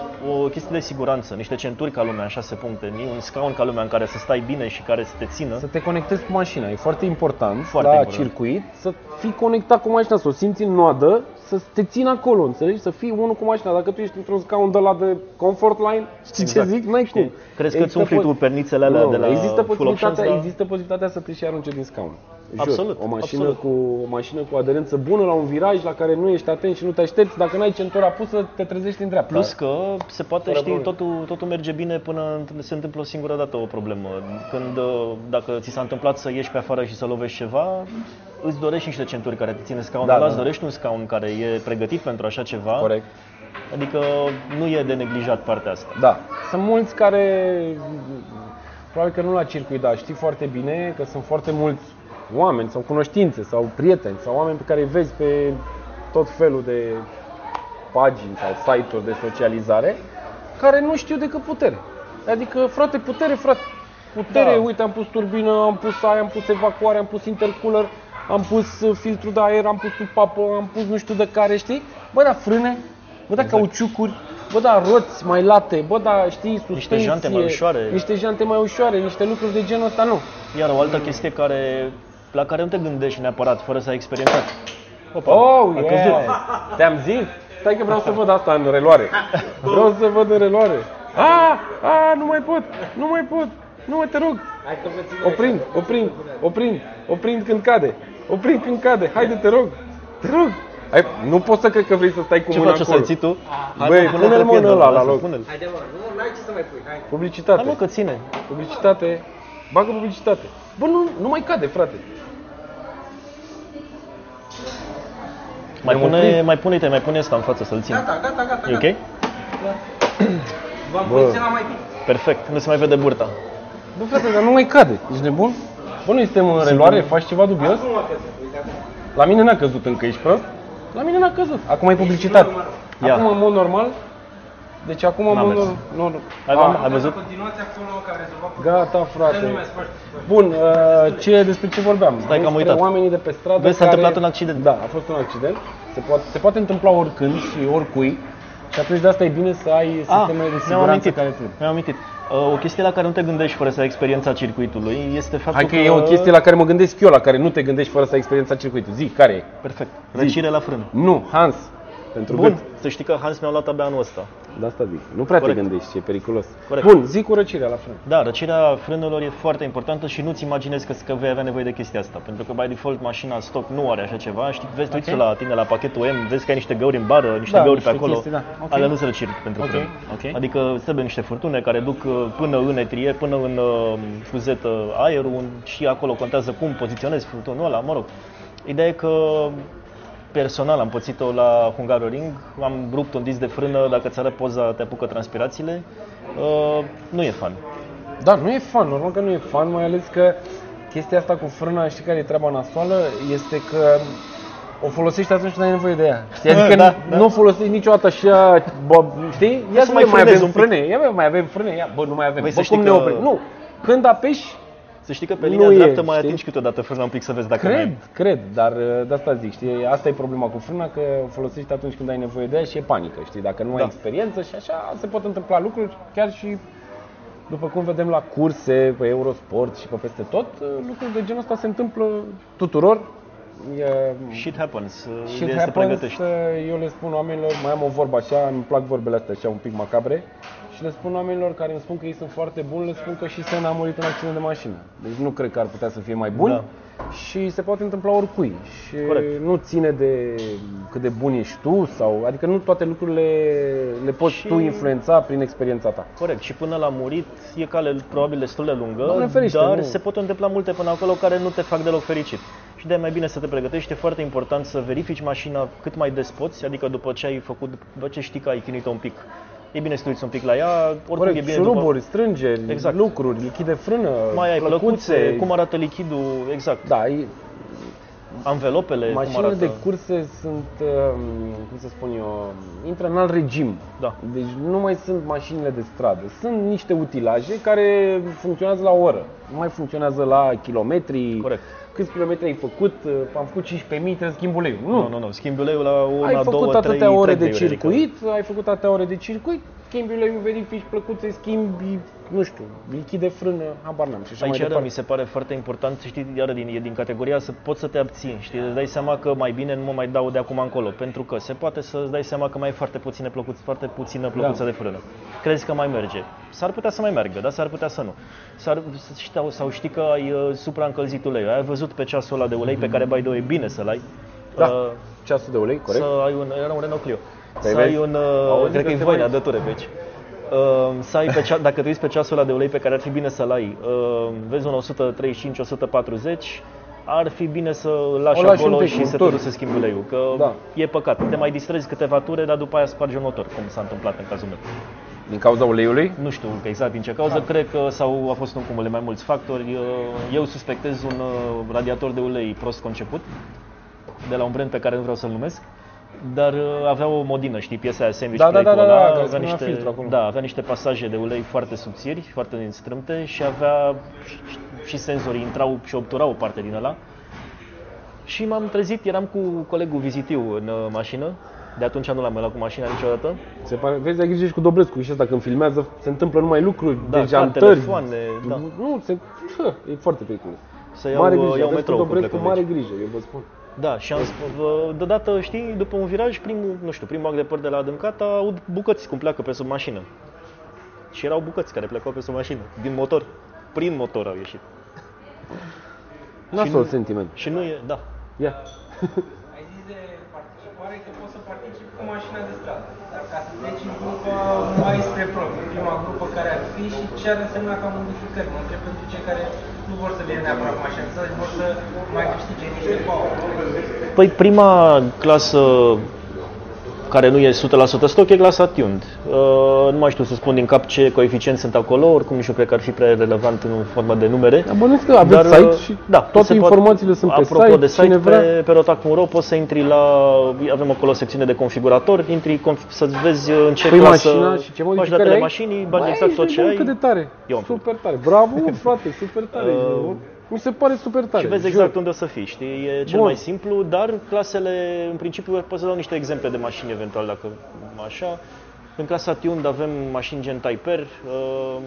o chestie de siguranță, niște centuri ca lumea în șase puncte, un scaun ca lumea în care să stai bine și care să te țină. Să te conectezi cu mașina, e foarte important Foarte la important. circuit să fii conectat cu mașina, să o simți în noadă, să te țină acolo, înțelegi? Să fii unul cu mașina. Dacă tu ești într-un scaun de la de comfort line, știi Exact. ce zic? N-ai Știi? cum. Crezi că îți Există umfli po- tu pernițele alea nu, de la există full posibilitatea, options, da? există posibilitatea să te și arunce din scaun. Jur. Absolut, O mașină, absolut. cu, o mașină cu aderență bună la un viraj la care nu ești atent și nu te aștepți. Dacă n-ai centura pusă, te trezești în dreapta. Plus că se poate Fără ști, probleme. totul, totul merge bine până înt- se întâmplă o singură dată o problemă. Când, uh, dacă ți s-a întâmplat să ieși pe afară și să lovești ceva, îți dorești niște centuri care te ține scaunul Da, ăla, da, îți da. dorești un scaun care e pregătit pentru așa ceva. Corect. Adică nu e de neglijat partea asta. Da. Sunt mulți care, probabil că nu la circuit, dar știi foarte bine că sunt foarte mulți oameni sau cunoștințe sau prieteni sau oameni pe care îi vezi pe tot felul de pagini sau site-uri de socializare care nu știu decât putere. Adică, frate, putere, frate, putere, Da. uite, am pus turbină, am pus aia, am pus evacuare, am pus intercooler, am pus uh, filtru de aer, am pus papă, am pus nu știu de care, știi? Bă, da, frâne, bă, da, Exact. cauciucuri, bă, da, roți mai late, bă, da, știi, suspensie, jante mai ușoare. niște jante mai ușoare, niște lucruri de genul ăsta, nu. Iar o altă chestie care, la care nu te gândești neapărat, fără să ai experiențat. Opa, Oh, a yeah. căzut. Te-am zis? Stai că vreau să văd asta în reloare. Vreau să văd în reloare. A, a, nu mai pot, nu mai pot. Nu mă, te rog. Hai că vă țin Oprind, oprind, oprind, oprind când cade. Oprind când cade. Haide, te rog. Te rog. Ai, nu pot să cred că vrei să stai cu Ce mâna faci, o acolo. să-l ții tu? Hai, Băi, mă, pune-l pune-l pe mă piedă, ăla la lasă, loc. pune-l. Haide mă, nu, n-ai ce să mai pui, hai. Publicitate. Hai mă că ține. Publicitate. Bagă publicitate. Bă, nu, nu mai cade, frate. Mai Ne-am pune, oprit. mai pune-te, mai pune asta în față să-l țin. Gata, gata, gata. E ok? V-am Bă. poziționat mai bine. Perfect, nu se mai vede burta. Bă, frate, dar nu mai cade. Ești nebun? Bă, noi suntem în reloare, faci ceva dubios? Nu a căzut, uite acum. La mine n-a căzut încă, ești prost? La mine n-a căzut. Acum e publicitate. Ia. Acum în mod normal. Deci acum în N-a mod mers. normal. Ai, Ah, ai văzut? Continuați acolo că a rezolvat Gata, Dă frate. lumea să faci. Bun, uh, ce, despre ce vorbeam? Stai că am Despre uitat. oamenii de pe stradă Vezi, s-a care... întâmplat un accident. Da, a fost un accident. Se poate, se poate întâmpla oricând și oricui. Și atunci de asta e bine să ai sistemele de mi-am siguranță amintit, care trebuie. mi-am amintit. Uh, O chestie la care nu te gândești fără să ai experiența circuitului este faptul Hai că e o chestie la care mă gândesc eu, la care nu te gândești fără să ai experiența circuitului. Zi, care e? Perfect. Răcire la frân. Nu, Hans. Pentru Bun, gât. să știi că Hans mi-a luat abia anul ăsta. De asta zic. Nu prea Corect. te gândești, e periculos. Corect. Bun, zi cu răcirea la frân. Da, răcirea frânelor e foarte importantă și nu-ți imaginezi că, că vei avea nevoie de chestia asta. Pentru că, by default, mașina stock nu are așa ceva. Știi, vezi, tu okay. la tine la pachetul M, vezi că ai niște găuri în bară, niște Da, găuri niște pe acolo. chestii, da. Ok. Alea nu se răciri pentru Ok, frân. ok. Adică trebuie niște furtune care duc uh, până în etrie, până în uh, fuzetă aerul un- și acolo contează cum poziționezi furtunul ăla, mă rog. Ideea e că personal am pățit-o la Hungaroring, am rupt un disc de frână, dacă ți arăt poza te apucă transpirațiile. Uh, nu e fan. Da, nu e fan, normal că nu e fan, mai ales că chestia asta cu frâna, știi care e treaba nasoală? Este că o folosești atunci când ai nevoie de ea. Știi? Adică Da, nu, nu o folosești niciodată așa, bă, știi? Ia să să mai mai, mai frânezi avem un pic. frâne, ia bă, mai avem frâne, ia, bă, nu mai avem. Băi, să bă, știi cum ne că- oprim? Nu, când apeși, Să știi că pe Nu linia e, dreaptă mai știi? atingi câteodată frâna un pic să vezi dacă Cred, mai... cred, dar uh, de asta zic, știi, asta e problema cu frâna, că o folosești atunci când ai nevoie de ea și e panică, știi, dacă nu ai Da. experiență și așa, se pot întâmpla lucruri, chiar și după cum vedem la curse, pe Eurosport și pe peste tot, uh, lucruri de genul ăsta se întâmplă tuturor. E, Shit happens. uh, Shit e să te happens, pregătești. uh, eu le spun oamenilor, mai am o vorbă așa, îmi plac vorbele astea așa un pic macabre, și le spun oamenilor care îmi spun că ei sunt foarte buni, le spun că și Senna a murit în accident de mașină. Deci nu cred că ar putea să fie mai bun Da. și se poate întâmpla oricui. Și Corect. nu ține de cât de bun ești tu, sau, adică nu toate lucrurile le poți Și- tu influența prin experiența ta. Corect, și până la murit e cale probabil destul de lungă, Doamne ferește, dar nu. se pot întâmpla multe până acolo care nu te fac deloc fericit. Și de mai bine să te pregătești, e foarte important să verifici mașina cât mai des poți, adică după ce ai făcut, după ce știi că ai chinuit-o un pic. E bine să te uiți un pic la ea, oricum Corect, e bine șuruburi, strângeri, Exact. lucruri, lichid de frână, Mai ai plăcuțe. plăcuțe, cum arată lichidul, exact. Da, e, Anvelopele, cum Mașinile arată. de curse sunt, um, cum să spun eu, intră în alt regim. Da. Deci nu mai sunt mașinile de stradă. Sunt niște utilaje care funcționează la oră. Nu mai funcționează la kilometri. Corect. Câți kilometri ai făcut? Am făcut 15.000, trebuie să schimb uleiul. Nu. Nu, nu, nu, schimbi uleiul la una, ai două, făcut trei, atâtea ore trei de uleiuri, adică- circuit, ai făcut atâtea ore de circuit, schimbi uleiul, verifici plăcuțe, schimbi, nu știu, lichid de frână, habar n-am și așa Aici mai iară departe. mi se pare foarte important, știi, iară din, e din categoria să poți să te abții, știi, îți dai seama că mai bine nu mă mai dau de acum încolo, pentru că se poate să îți dai seama că mai ai foarte puține plăcuțe, foarte puțină plăcuță Da. de frână. Crezi că mai merge. S-ar putea să mai meargă, dar s-ar putea să nu. S-ar, știi, sau știi că ai uh, supraîncălzit uleiul. Ai văzut pe ceasul ăla de ulei pe care, by the way, e bine să-l ai. Da, Uh, ceasul de ulei, corect? să ai un, era un Renault Clio. Păi să vezi? ai un, uh, Auzi cred că că e te voina, mai- dă-ture pe aici. Uh, să ai pe cea, dacă te uiți pe ceasul ăla de ulei pe care ar fi bine să-l ai, uh, vezi un 135-140, ar fi bine să îl lași, O lași un acolo pic, și un să te tur. duci să schimbi uleiul, că Da. e păcat. Te mai distrezi câteva ture, dar după aia spargi un motor, cum s-a întâmplat în cazul meu. Din cauza uleiului? Nu știu exact din ce cauză, cred că sau a fost un cumul de mai mulți factori. Uh, Eu suspectez un uh, radiator de ulei prost conceput, de la un brand pe care nu vreau să-l numesc, dar uh, avea o modină, știi, piesa aia sandwich Da, da, da, plate-ul da, da, ăla, care avea spunea niște, filtru acolo. da, avea niște pasaje de ulei foarte subțiri, foarte strâmte și avea și, și senzorii intrau și obturau o parte din ăla. Și m-am trezit, eram cu colegul vizitiu în uh, mașină, de atunci nu l-am mai luat cu mașina niciodată. Se pare, vezi, ai grijă și cu Dobrescu și asta când filmează se întâmplă numai lucruri, Da, de ca jantări. telefoane, da. Nu, se, hă, e foarte periculos. Să iau, mare uh, grijă, iau vezi cu metrou când Dobrescu, plecăm de mare aici. grijă, eu vă spun. Da, și am spus, vă- deodată, știi, după un viraj, primul, nu știu, primul act de păr de la adâncat, aud bucăți cum pleacă pe sub mașină. Și erau bucăți care plecau pe sub mașină, din motor. Prin motor au ieșit. Nasol nu- sentiment. Și nu e, da. Ia. Ai zis de participare că poți să participi cu mașina de stradă. Dar ca să treci în grupă mai spre propriu, prima grupă care ar fi și ce ar însemna ca modificări. Mă întreb pentru cei care nu vor să vină neapărat cu mașina de stradă, vor să mai câștige niște power. Păi prima clasă care nu e 100% stock e clasa tuned. Uh, nu mai știu să spun din cap ce coeficienți sunt acolo, oricum nici nu cred că ar fi prea relevant în formă de numere. Dar bănuiesc că aveți Dar, site uh, și da, toate se informațiile sunt pe apropo site, de site, cine vrea. pe, pe rotac.ro poți să intri la, avem acolo o secțiune de configurator, intri conf- să vezi în ce Păi clasă mașina și ce faci modificări datele ai? mașinii, bani Băi, exact tot ești ce nebun, ai. Cât de tare. Eu am făcut. super tare. Bravo, frate, super tare. Uh, Mi se pare super tare. Și vezi jur. exact unde o să fii, știi? E cel Bun. mai simplu, dar clasele, în principiu, pot să dau niște exemple de mașini eventual, dacă așa. În clasa Tuned avem mașini gen Typer, uh,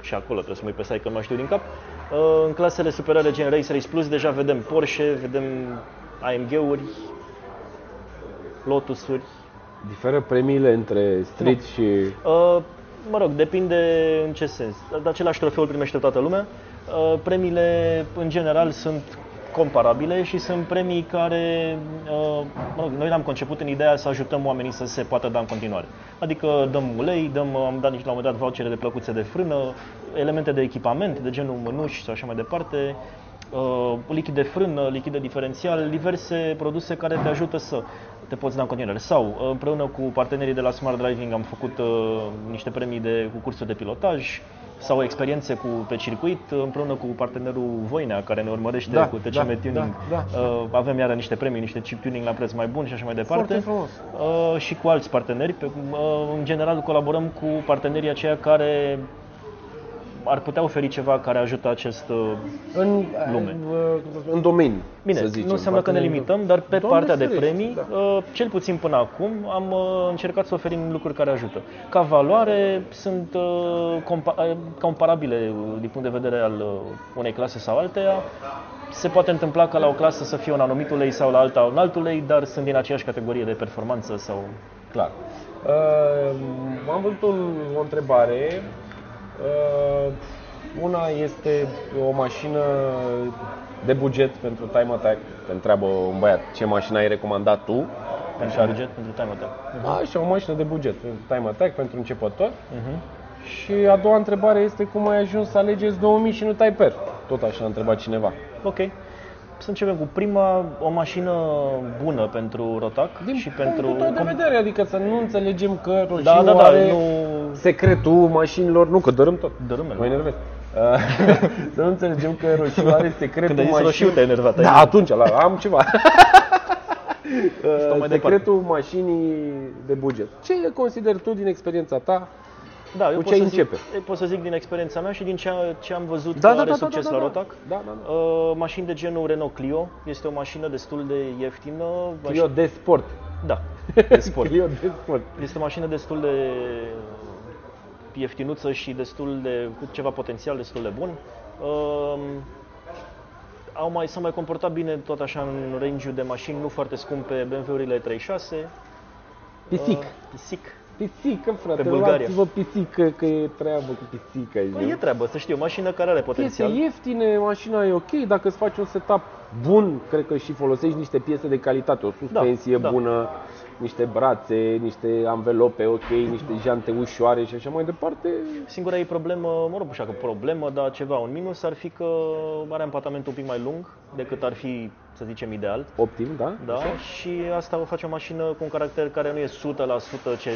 și acolo trebuie să mă uit pe site că nu mai știu din cap. Uh, în clasele superioare gen Race Race Plus deja vedem Porsche, vedem AMG-uri, Lotus-uri. Diferă premiile între street și... Uh, mă rog, depinde în ce sens. De același trofeu îl primește toată lumea. Uh, premiile, în general, sunt comparabile și sunt premii care, uh, mă rog, noi le-am conceput în ideea să ajutăm oamenii să se poată da în continuare. Adică dăm ulei, dăm, am dat nici la un moment dat vouchere de plăcuțe de frână, elemente de echipament, de genul mânuși sau așa mai departe, uh, lichid de frână, lichid de diferențial, diverse produse care te ajută să te poți da în continuare. Sau uh, împreună cu partenerii de la Smart Driving am făcut uh, niște premii de, cu cursuri de pilotaj sau experiențe cu, pe circuit uh, împreună cu partenerul Voinea care ne urmărește Da, cu TCM da, Tuning. da, da. Uh, avem iară niște premii, niște chip tuning la preț mai bun și așa mai departe. Foarte frumos. Uh, și cu alți parteneri. Pe, uh, în general colaborăm cu partenerii aceia care ar putea oferi ceva care ajută acest uh, În, Lume. în domeniu, Bine, să zicem. nu înseamnă că ne Partenerii- limităm, dar pe Doamne partea de ferește, premii, da. uh, cel puțin până acum, am uh, încercat să oferim lucruri care ajută. Ca valoare sunt uh, compa- uh, comparabile uh, din punct de vedere al uh, unei clase sau alteia. Se poate întâmpla ca la o clasă să fie un anumit ulei sau la alta un alt ulei, dar sunt din aceeași categorie de performanță sau... Clar. Uh, am văzut un, o întrebare. Uh, una este o mașină de buget pentru time attack. Te întreabă un băiat ce mașină ai recomandat tu. Pentru Așa. buget, pentru time attack. Așa, o mașină de buget pentru time attack, pentru începător. Mhm. Și a doua întrebare este cum ai ajuns să alegeți 2000 și nu Typer? Tot așa a întrebat cineva. Ok. Să începem cu prima, o mașină bună pentru rotac Din și pentru... punctul tău de vedere, adică să nu înțelegem că Roșiu Da, da, da, are nu... secretul mașinilor, nu că dărâm tot. Dărâmele. Mă enervez. Uh, să nu înțelegem că Roșiu are secretul Când ai zis mașinii. roșiu te-ai enervat. ai Da, zis. atunci, la, am ceva. Stau Uh, mai secretul mașinii de buget. Ce consideri tu din experiența ta? Da, eu Cu pot ce să începe? Zic, pot să zic din experiența mea și din ce, ce am văzut Da, că da, are da, da, succes da, la da. Rotac. Da, da, da. Uh, mașini de genul Renault Clio, este o mașină destul de ieftină. Clio de sport. Da. de sport. Clio de sport. Este o mașină destul de ieftinuță și destul de cu ceva potențial destul de bun. Um, au mai, s-au mai comportat bine tot așa în range de mașini nu foarte scumpe BMW-urile 36. Pisic. Uh, pisic. Pisică, frate, Pe Bulgaria. luați-vă pisică, că e treabă cu pisica. Păi e treabă, să știu, o mașină care are Piese potențial. ieftine, mașina e ok, dacă îți faci un setup bun, cred că și folosești niște piese de calitate, o suspensie da. bună, niște brațe, niște anvelope ok, niște jante ușoare și așa mai departe. Singura ei problemă, mă rog, așa că problemă, dar ceva, un minus ar fi că are empatamentul un pic mai lung decât ar fi, să zicem, ideal. Optim, da? Da, Așa? și asta o face o mașină cu un caracter care nu e 100% ce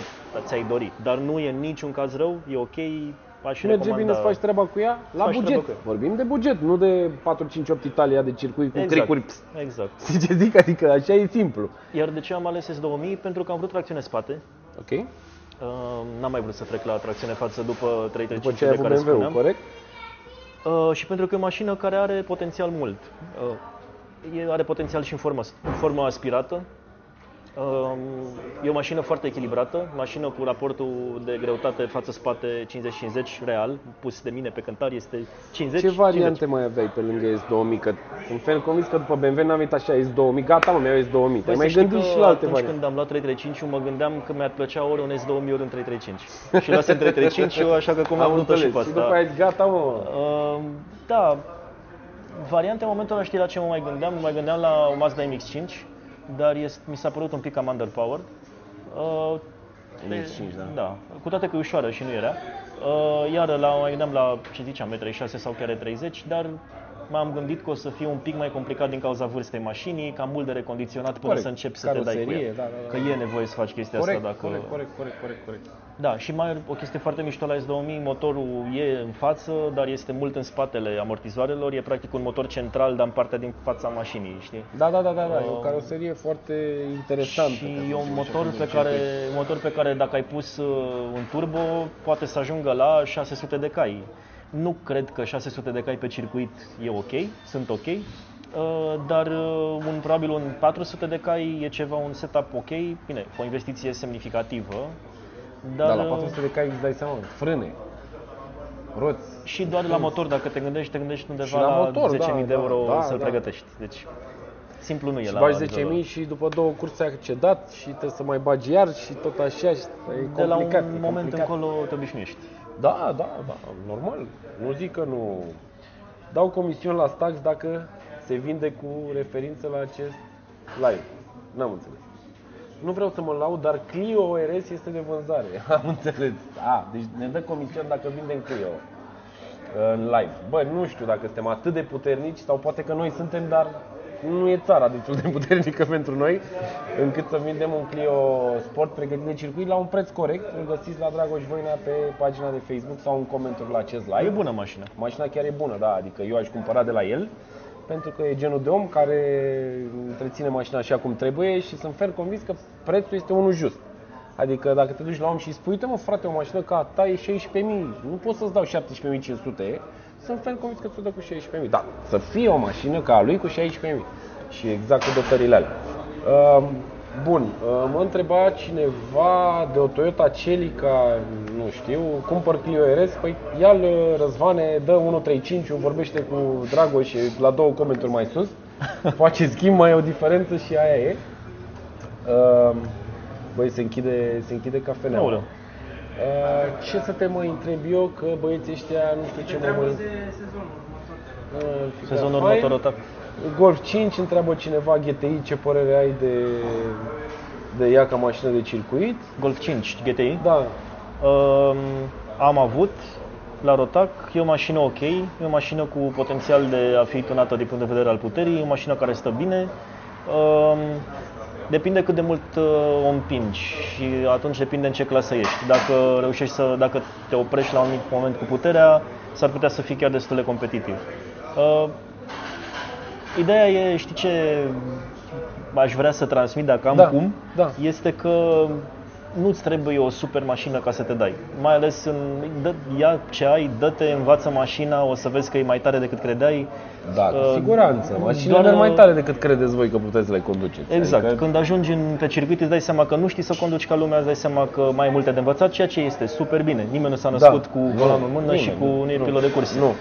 ți-ai dorit, dar nu e în niciun caz rău, e ok, aș Merge recomanda... bine să faci treaba cu ea la faci buget. treaba cu ea. Vorbim de buget, nu de 4-5-8 Italia de circuit cu exact, cricuri. Pst. exact. Știi ce zic? Adică așa e simplu. Iar de ce am ales S2000? Pentru că am vrut tracțiune spate. Ok? Uh, n-am mai vrut să trec la tracțiune față după 335 După ce ai de avut care BMW-ul, spuneam. corect? Uh, și pentru că e o mașină care are potențial mult. Uh, e, are potențial și în formă, în formă aspirată. Uh, e o mașină foarte echilibrată, mașină cu raportul de greutate față-spate 50-50 real, pus de mine pe cântar este 50 Ce variante mai aveai pe lângă S2000? Că sunt fel convins că după BMW n-am venit așa S2000, gata mă, mi-au S2000. Te-ai Păi să mai știi gândit că și la alte atunci variante. când am luat 335 mă gândeam că mi-ar plăcea ori un S2000 ori un 335. și luasem 335 și eu așa că cum am vrut și înțeles. pe Și după asta. aia zici, gata mă. Uh, da, variante în momentul ăla știi la ce mă mai gândeam? Mă mai gândeam la o Mazda MX-5, dar este, mi s-a părut un pic cam underpowered. Uh, MX-5, da. Da, cu toate că e ușoară și nu era. Uh, iar la, mai gândeam la, ce ziceam, 1,36 sau chiar 30, dar m-am gândit că o să fie un pic mai complicat din cauza vârstei mașinii, cam mult de recondiționat până Corect. să începi să te dai cu Caroserie, ea. da, da, da. Că e nevoie să faci chestia Corect, asta dacă... corect, corect, corect, corect, corect, corect. Da, și mai o chestie foarte mișto la S2000, motorul e în față, dar este mult în spatele amortizoarelor, e practic un motor central, dar în partea din fața mașinii, știi? Da, da, da, da, da. e o Um, caroserie foarte interesantă. Și ca să e un zicem motor așa, pe din care, circuit. un motor pe care dacă ai pus uh, un turbo, poate să ajungă la 600 de cai. Nu cred că 600 de cai pe circuit e ok, sunt ok, uh, dar uh, un, probabil un 400 de cai e ceva, un setup ok, bine, cu o investiție semnificativă, dar Da, la uh, 400 de cai îți dai seama, frâne, roți. și doar la motor, dacă te gândești, te gândești undeva Și la motor, 10.000 da, de da, euro da, să-l da. pregătești. Deci, simplu nu e Și la bagi nivelul 10.000 și după două curse ai cedat și trebuie să mai bagi iar și tot așa și e De la un complicat. e moment complicat. încolo te obișnuiești. Da, da, da, normal. Nu zic că nu. Dau comisiuni la Stax dacă se vinde cu referință la acest live. N-am înțeles. Nu vreau să mă laud, dar Clio ORS este de vânzare. Am înțeles. A, deci ne dă comision dacă vindem Clio în live. Bă, nu știu dacă suntem atât de puternici sau poate că noi suntem, dar nu e țara destul de puternică pentru noi încât să vindem un Clio Sport pregătit de circuit la un preț corect. Îl găsiți la Dragoș Voina pe pagina de Facebook sau în comentarii la acest live. E bună mașină. Mașina chiar e bună, da, adică eu aș cumpăra de la el pentru că e genul de om care întreține mașina așa cum trebuie și sunt fer convins că prețul este unul just. Adică dacă te duci la om și spui, uite mă frate, o mașină ca a ta e 16.000, nu pot să-ți dau 17.500, sunt fel convins că ți-o dă cu 16.000. Da, să fie o mașină ca a lui cu 16.000 și exact cu dotările alea. Uh, bun, uh, mă întreba cineva de o Toyota Celica, nu știu, cumpăr Clio RS, păi ia-l Răzvane, dă 135, vorbește cu Dragoș la două comentarii mai sus, face schimb, mai e o diferență și aia e. Uh, Băi, se închide, se închide cafeneaua. Aoleu. Uh, ce să te mai întreb eu, că băieții ăștia nu știu ce mă Întreabă mai... de sezonul următor. Uh, Sezonul fain. următor atac. Golf 5, întreabă cineva GTI ce părere ai de, de ea ca mașină de circuit. Golf 5 GTI. Da, Um, am avut la Rotac, e o mașină ok, e o mașină cu potențial de a fi tunată din punct de vedere al puterii, e o mașină care stă bine. Um, depinde cât de mult uh, o împingi și atunci depinde în ce clasă ești. Dacă reușești să, dacă te oprești la un mic moment cu puterea, s-ar putea să fii chiar destul de competitiv. Uh, Ideea e, știi ce aș vrea să transmit dacă am Da, cum, da. este că nu-ți trebuie o super mașină ca să te dai. Mai ales în, dă, ia ce ai, dă-te, învață mașina, o să vezi că e mai tare decât credeai. Da, cu Uh, siguranță. Mașinile doar, merg mai uh, tare decât credeți voi că puteți să le conduceți. Exact. Adică, Când ajungi în, pe circuit îți dai seama că nu știi să conduci ca lumea, îți dai seama că mai ai multe de învățat, ceea ce este super bine. Nimeni nu s-a născut cu Nu, volanul în mână și Da. nimeni, cu nu e pilot de curse. Nu, nu.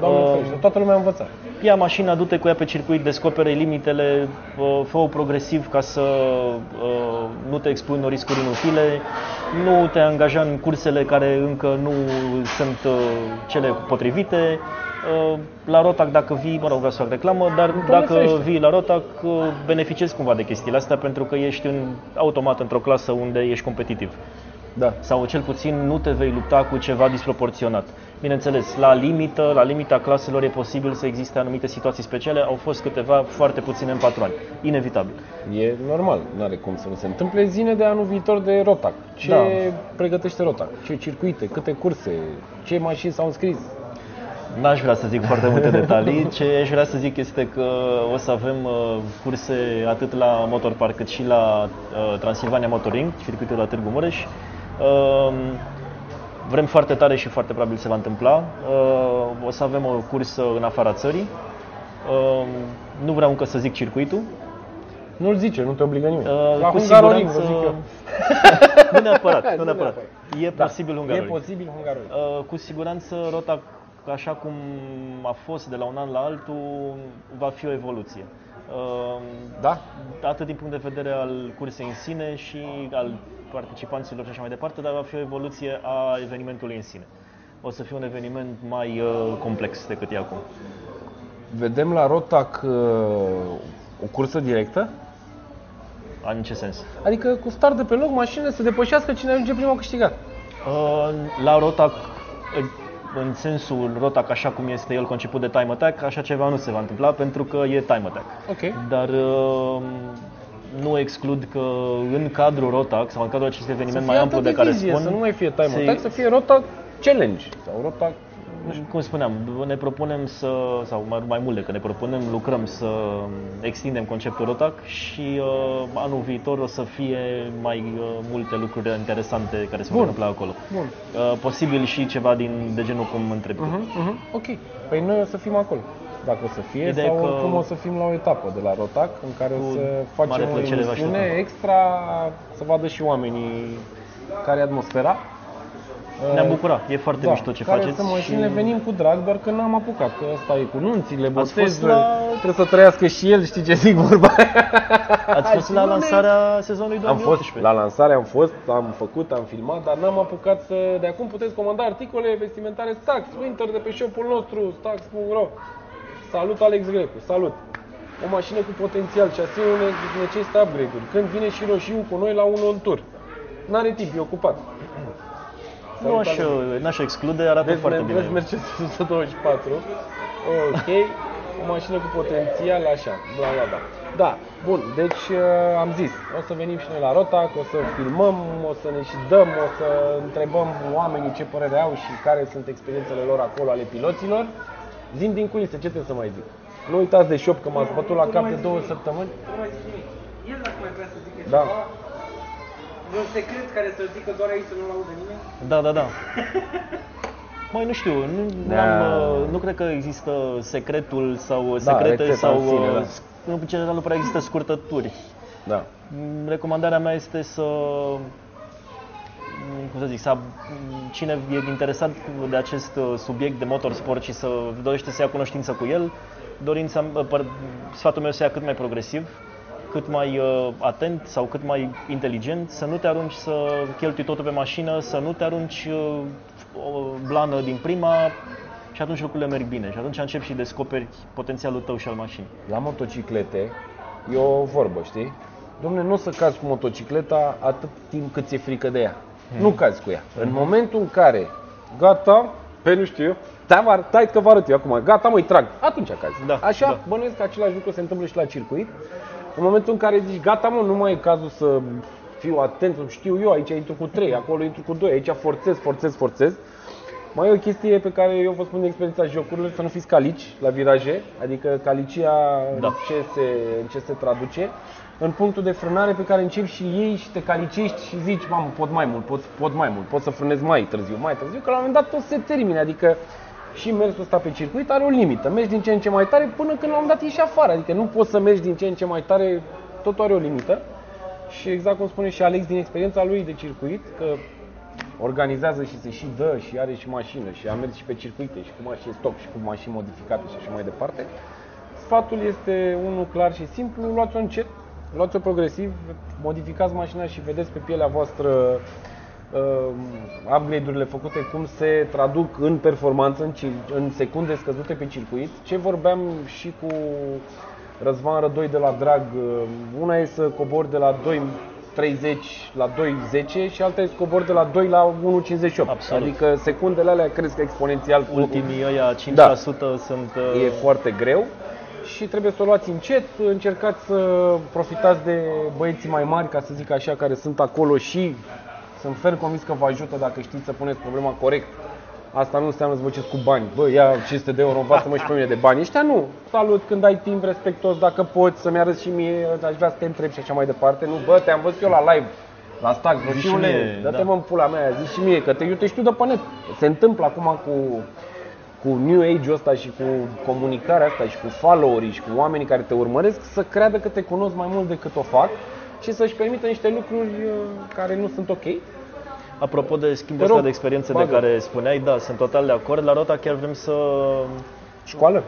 Doamne Uh, ferește, toată lumea a învățat. Ia mașina, du-te cu ea pe circuit, descopere limitele, uh, fă-o progresiv ca să uh, nu te expui unor riscuri inutile, nu te angaja în cursele care încă nu sunt uh, cele potrivite. Uh, La Rotac, dacă vii, mă rog, vreau să fac reclamă, dar dacă ferește. vii la Rotac, uh, beneficiezi cumva de chestiile astea pentru că ești în, automat într-o clasă unde ești competitiv Da. sau cel puțin nu te vei lupta cu ceva disproporționat. Bineînțeles, la limită, la limita claselor e posibil să existe anumite situații speciale, au fost câteva foarte puține în patru ani, inevitabil. E normal, nu are cum să nu se întâmple. Zine de anul viitor de Rotac. Ce Da. pregătește Rotac? Ce circuite? Câte curse? Ce mașini s-au înscris? N-aș vrea să zic foarte multe detalii, ce aș vrea să zic este că o să avem uh, curse atât la Motorpark cât și la uh, Transilvania Motoring, circuitul la Târgu Mureș. Uh, Vrem foarte tare și foarte probabil se va întâmpla. Uh, O să avem o cursă în afara țării. Uh, Nu vreau încă să zic circuitul, Nu-l zice, nu te obligă nimeni. Uh, la cu Hungaroring, vă siguranță... zic eu. nu neapărat, nu Nu neapărat. E Da, posibil E Hungaroring. posibil Hungaroring. Uh, cu siguranță rota așa cum a fost de la un an la altul va fi o evoluție. Uh, Da? atât din punct de vedere al cursei în sine și al participanților și așa mai departe, dar va fi o evoluție a evenimentului în sine. O să fie un eveniment mai uh, complex decât e acum. Vedem la Rotac uh, o cursă directă? În ce sens? Adică cu start de pe loc, mașinile să depășească cine ajunge primul câștigat. Uh, La Rotac, în- în sensul Rotac așa cum este el conceput de time attack, așa ceva nu se va întâmpla pentru că e time attack. Ok. Dar uh, nu exclud că în cadrul Rotac sau în cadrul acestui eveniment Să mai fie amplu altă de care divizie, spun, Să nu mai fie time se- attack, să fie Rotac Challenge. Sau Rotac... cum spuneam, ne propunem să, sau mai, mai mult decât ne propunem, lucrăm să extindem conceptul Rotac și uh, anul viitor o să fie mai uh, multe lucruri interesante care se vor Bun. întâmpla acolo. Bun. Uh, posibil și ceva din de genul cum întrebi tu. Mhm, mhm, Ok. Păi noi o să fim acolo. Dacă o să fie, Ideea sau că- oricum o să fim la o etapă de la Rotac, în care o Cu să mare facem o plăcere vă emisiune așteptăm. extra, să vadă și oamenii care e atmosfera. Ne-am Uh, bucurat, e foarte da, mișto ce care faceți. să mașinile venim cu drag, doar că n-am apucat, că ăsta e cu nunțile, fost botezuri, la- trebuie să trăiască și el, știi ce zic vorba aia? Ați fost la lansarea sezonului Am 2018. fost, la lansare am fost, am făcut, am filmat, dar n-am apucat să... De acum puteți comanda articole vestimentare Stax, Winter de pe shop-ul nostru, stax.ro. Salut Alex Grecu, salut! O mașină cu potențial, șasiul ne- necesită upgrade-uri. Când vine și roșiu cu noi la un on tour. N-are timp, e ocupat. Nu aș, n-aș exclude, arată Vezi, foarte Mer- bine. vezi Mercedes 124. Ok, o mașină cu potențial, așa, bla bla bla. Da, bun, deci uh, am zis, o să venim și noi la Rotac, o să filmăm, o să ne și dăm, o să întrebăm oamenii ce părere au și care sunt experiențele lor acolo ale piloților. Zim din culise, ce trebuie să mai zic? Nu uitați de shop că m-ați bătut la cap de două săptămâni. Nu mai zici nimic. El dacă mai vrea să zică Da. ceva, vreun secret care să-l zică doar aici să nu-l audă nimeni? Da, da, da. Mai nu știu, nu, Da. am, uh, nu cred că există secretul sau Da, secrete rețeta sau în sine, uh, da. s- nu, în general nu prea există scurtături. Da. Mm, Recomandarea mea este să mm, cum să zic, să, mm, cine e interesat de acest uh, subiect de motorsport și să dorește să ia cunoștință cu el, dorința, uh, păr- sfatul meu să ia cât mai progresiv, cât mai uh, atent sau cât mai inteligent, să nu te arunci să cheltui totul pe mașină, să nu te arunci uh, o blană din prima și atunci lucrurile merg bine și atunci începi și descoperi potențialul tău și al mașinii. La motociclete e o vorbă, știi? Domne, nu o să cazi cu motocicleta atât timp cât ți-e frică de ea. Nu cazi cu ea. În momentul în care, gata, pe nu știu eu, stai, mă- stai că vă arăt eu acum, gata mă, trag, atunci cazi. Da, Așa, da. bănuiesc că același lucru se întâmplă și la circuit. În momentul în care zici, gata mă, nu mai e cazul să fiu atent, să știu eu, aici intru cu 3, acolo intru cu 2, aici forțez, forțez, forțez. Mai e o chestie pe care eu vă spun din experiența jocurilor, să nu fiți calici la viraje, adică calicia Da. în, ce se, în ce se traduce, în punctul de frânare pe care începi și iei și te calicești și zici, mamă, pot mai mult, pot, pot mai mult, pot să frânez mai târziu, mai târziu, că la un moment dat tot se termine, adică și mersul ăsta pe circuit are o limită. Mergi din ce în ce mai tare până când la un moment dat ieși afară. Adică nu poți să mergi din ce în ce mai tare, totul are o limită. Și exact cum spune și Alex din experiența lui de circuit, că organizează și se și dă și are și mașină și a mers și pe circuite și cu mașini stock și cu mașini modificate și așa mai departe. Sfatul este unul clar și simplu, luați-o încet, luați-o progresiv, modificați mașina și vedeți pe pielea voastră uh, upgrade-urile făcute cum se traduc în performanță, în, cir- în secunde scăzute pe circuit. Ce vorbeam și cu Răzvan Rădoi de la Drag, uh, una e să cobori de la 2.30 la 2.10 și alta e să cobori de la 2 la 1.58. Absolut. Adică secundele alea cresc exponențial. cu- Ultimii ăia 5% Da. sunt... uh, E foarte greu și trebuie să o luați încet, încercați să profitați de băieții mai mari, ca să zic așa, care sunt acolo și sunt fer convins că vă ajută dacă știți să puneți problema corect. Asta nu înseamnă să vă ceți cu bani. Bă, ia 500 de euro, învață-mă și pe mine de bani. Ăștia nu. Salut când ai timp, respectos, dacă poți să-mi arăți și mie, aș vrea să te întreb și așa mai departe. Nu, bă, te-am văzut eu la live, la stac, Zici și roșiule, mie, dă-te da. mă în pula mea, zici și mie, că te iute și tu de pe net. Se întâmplă acum cu cu New Age-ul ăsta și cu comunicarea asta și cu followerii și cu oamenii care te urmăresc să creadă că te cunosc mai mult decât o fac și să-și permită niște lucruri uh, care nu sunt ok. Apropo de schimbul Te ăsta rog, de experiențe de bagă. care spuneai, da, sunt total de acord. La Rota chiar vrem să... Școală?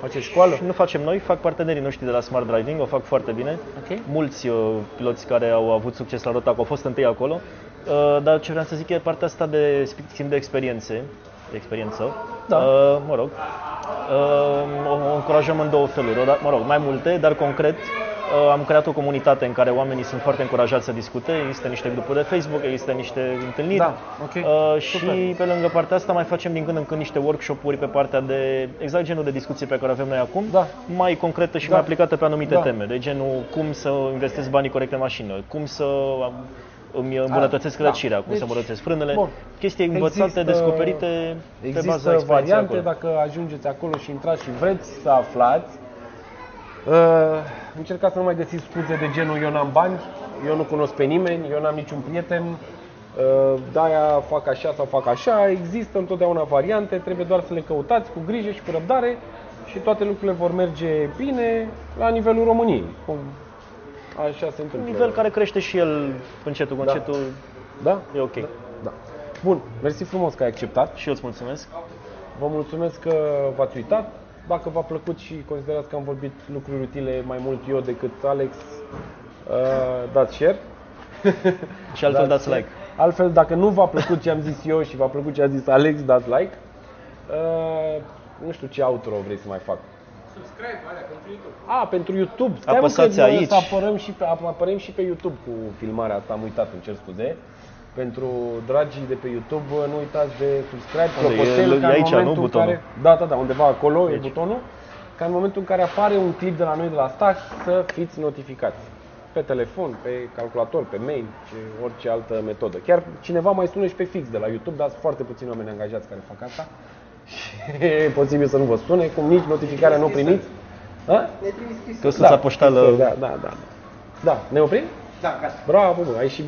Face școală? Nu facem noi, fac partenerii noștri de la Smart Driving, o fac foarte bine. Ok. Mulți uh, piloți care au avut succes la Rota au fost întâi acolo. Uh, dar ce vreau să zic e partea asta de sp- schimb de experiențe, de experiență. Da. Uh, mă rog, uh, o, o încurajăm în două feluri, o da- mă rog, mai multe, dar concret uh, am creat o comunitate în care oamenii sunt foarte încurajați să discute, există niște grupuri de Facebook, există niște întâlniri. Da, ok. Uh, și Super. pe lângă partea asta mai facem din când în când niște workshop-uri pe partea de exact genul de discuție pe care avem noi acum, Da. mai concretă și Da. mai aplicată pe anumite Da. teme, de genul cum să investesc banii corect în mașină, cum să am- îmi îmbunătățesc da. răcirea, cum Deci, să îmbunătățesc frânele, bun. chestii învățate, Există- descoperite pe baza Există experienței variante, acolo. dacă ajungeți acolo și intrați și vreți să aflați, uh, încercați să nu mai găsiți scuze de genul eu n-am bani, eu nu cunosc pe nimeni, eu n-am niciun prieten, uh, de-aia fac așa sau fac așa, există întotdeauna variante, trebuie doar să le căutați cu grijă și cu răbdare și toate lucrurile vor merge bine la nivelul României. Cum așa se Un întâmplă. nivel care crește și el încetul cu Da. încetul Da? e ok. Da. da. Bun, mersi frumos că ai acceptat. Și eu îți mulțumesc. Vă mulțumesc că v-ați uitat. Dacă v-a plăcut și considerați că am vorbit lucruri utile mai mult eu decât Alex, uh, dați share. Și altfel dați like. Altfel, dacă nu v-a plăcut ce am zis eu și v-a plăcut ce a zis Alex, dați like. Uh, nu știu ce outro vrei să mai fac. Subscribe, alea, pentru YouTube. A, pentru YouTube. Stai mă Apăsați că aici. Să apărăm și pe, apărăm și pe YouTube cu filmarea asta, am uitat, îmi cer scuze. Pentru dragii de pe YouTube, nu uitați de subscribe, Unde e? clopoțel, E ca în aici, nu, momentul în butonul? care, Da, da, da, undeva acolo e Aici. butonul, ca în momentul în care apare un clip de la noi de la Stack să fiți notificați. Pe telefon, pe calculator, pe mail, ce, orice altă metodă. Chiar cineva mai sună și pe fix de la YouTube, dar sunt foarte puțini oameni angajați care fac asta. Și e posibil să nu vă sune, cum nici notificarea nu o primiți. Ha? Ne trimis scris. Căsuța poștală Da, da, da. Da, ne oprim? Da, gata. Bravo, bă, ai și bine.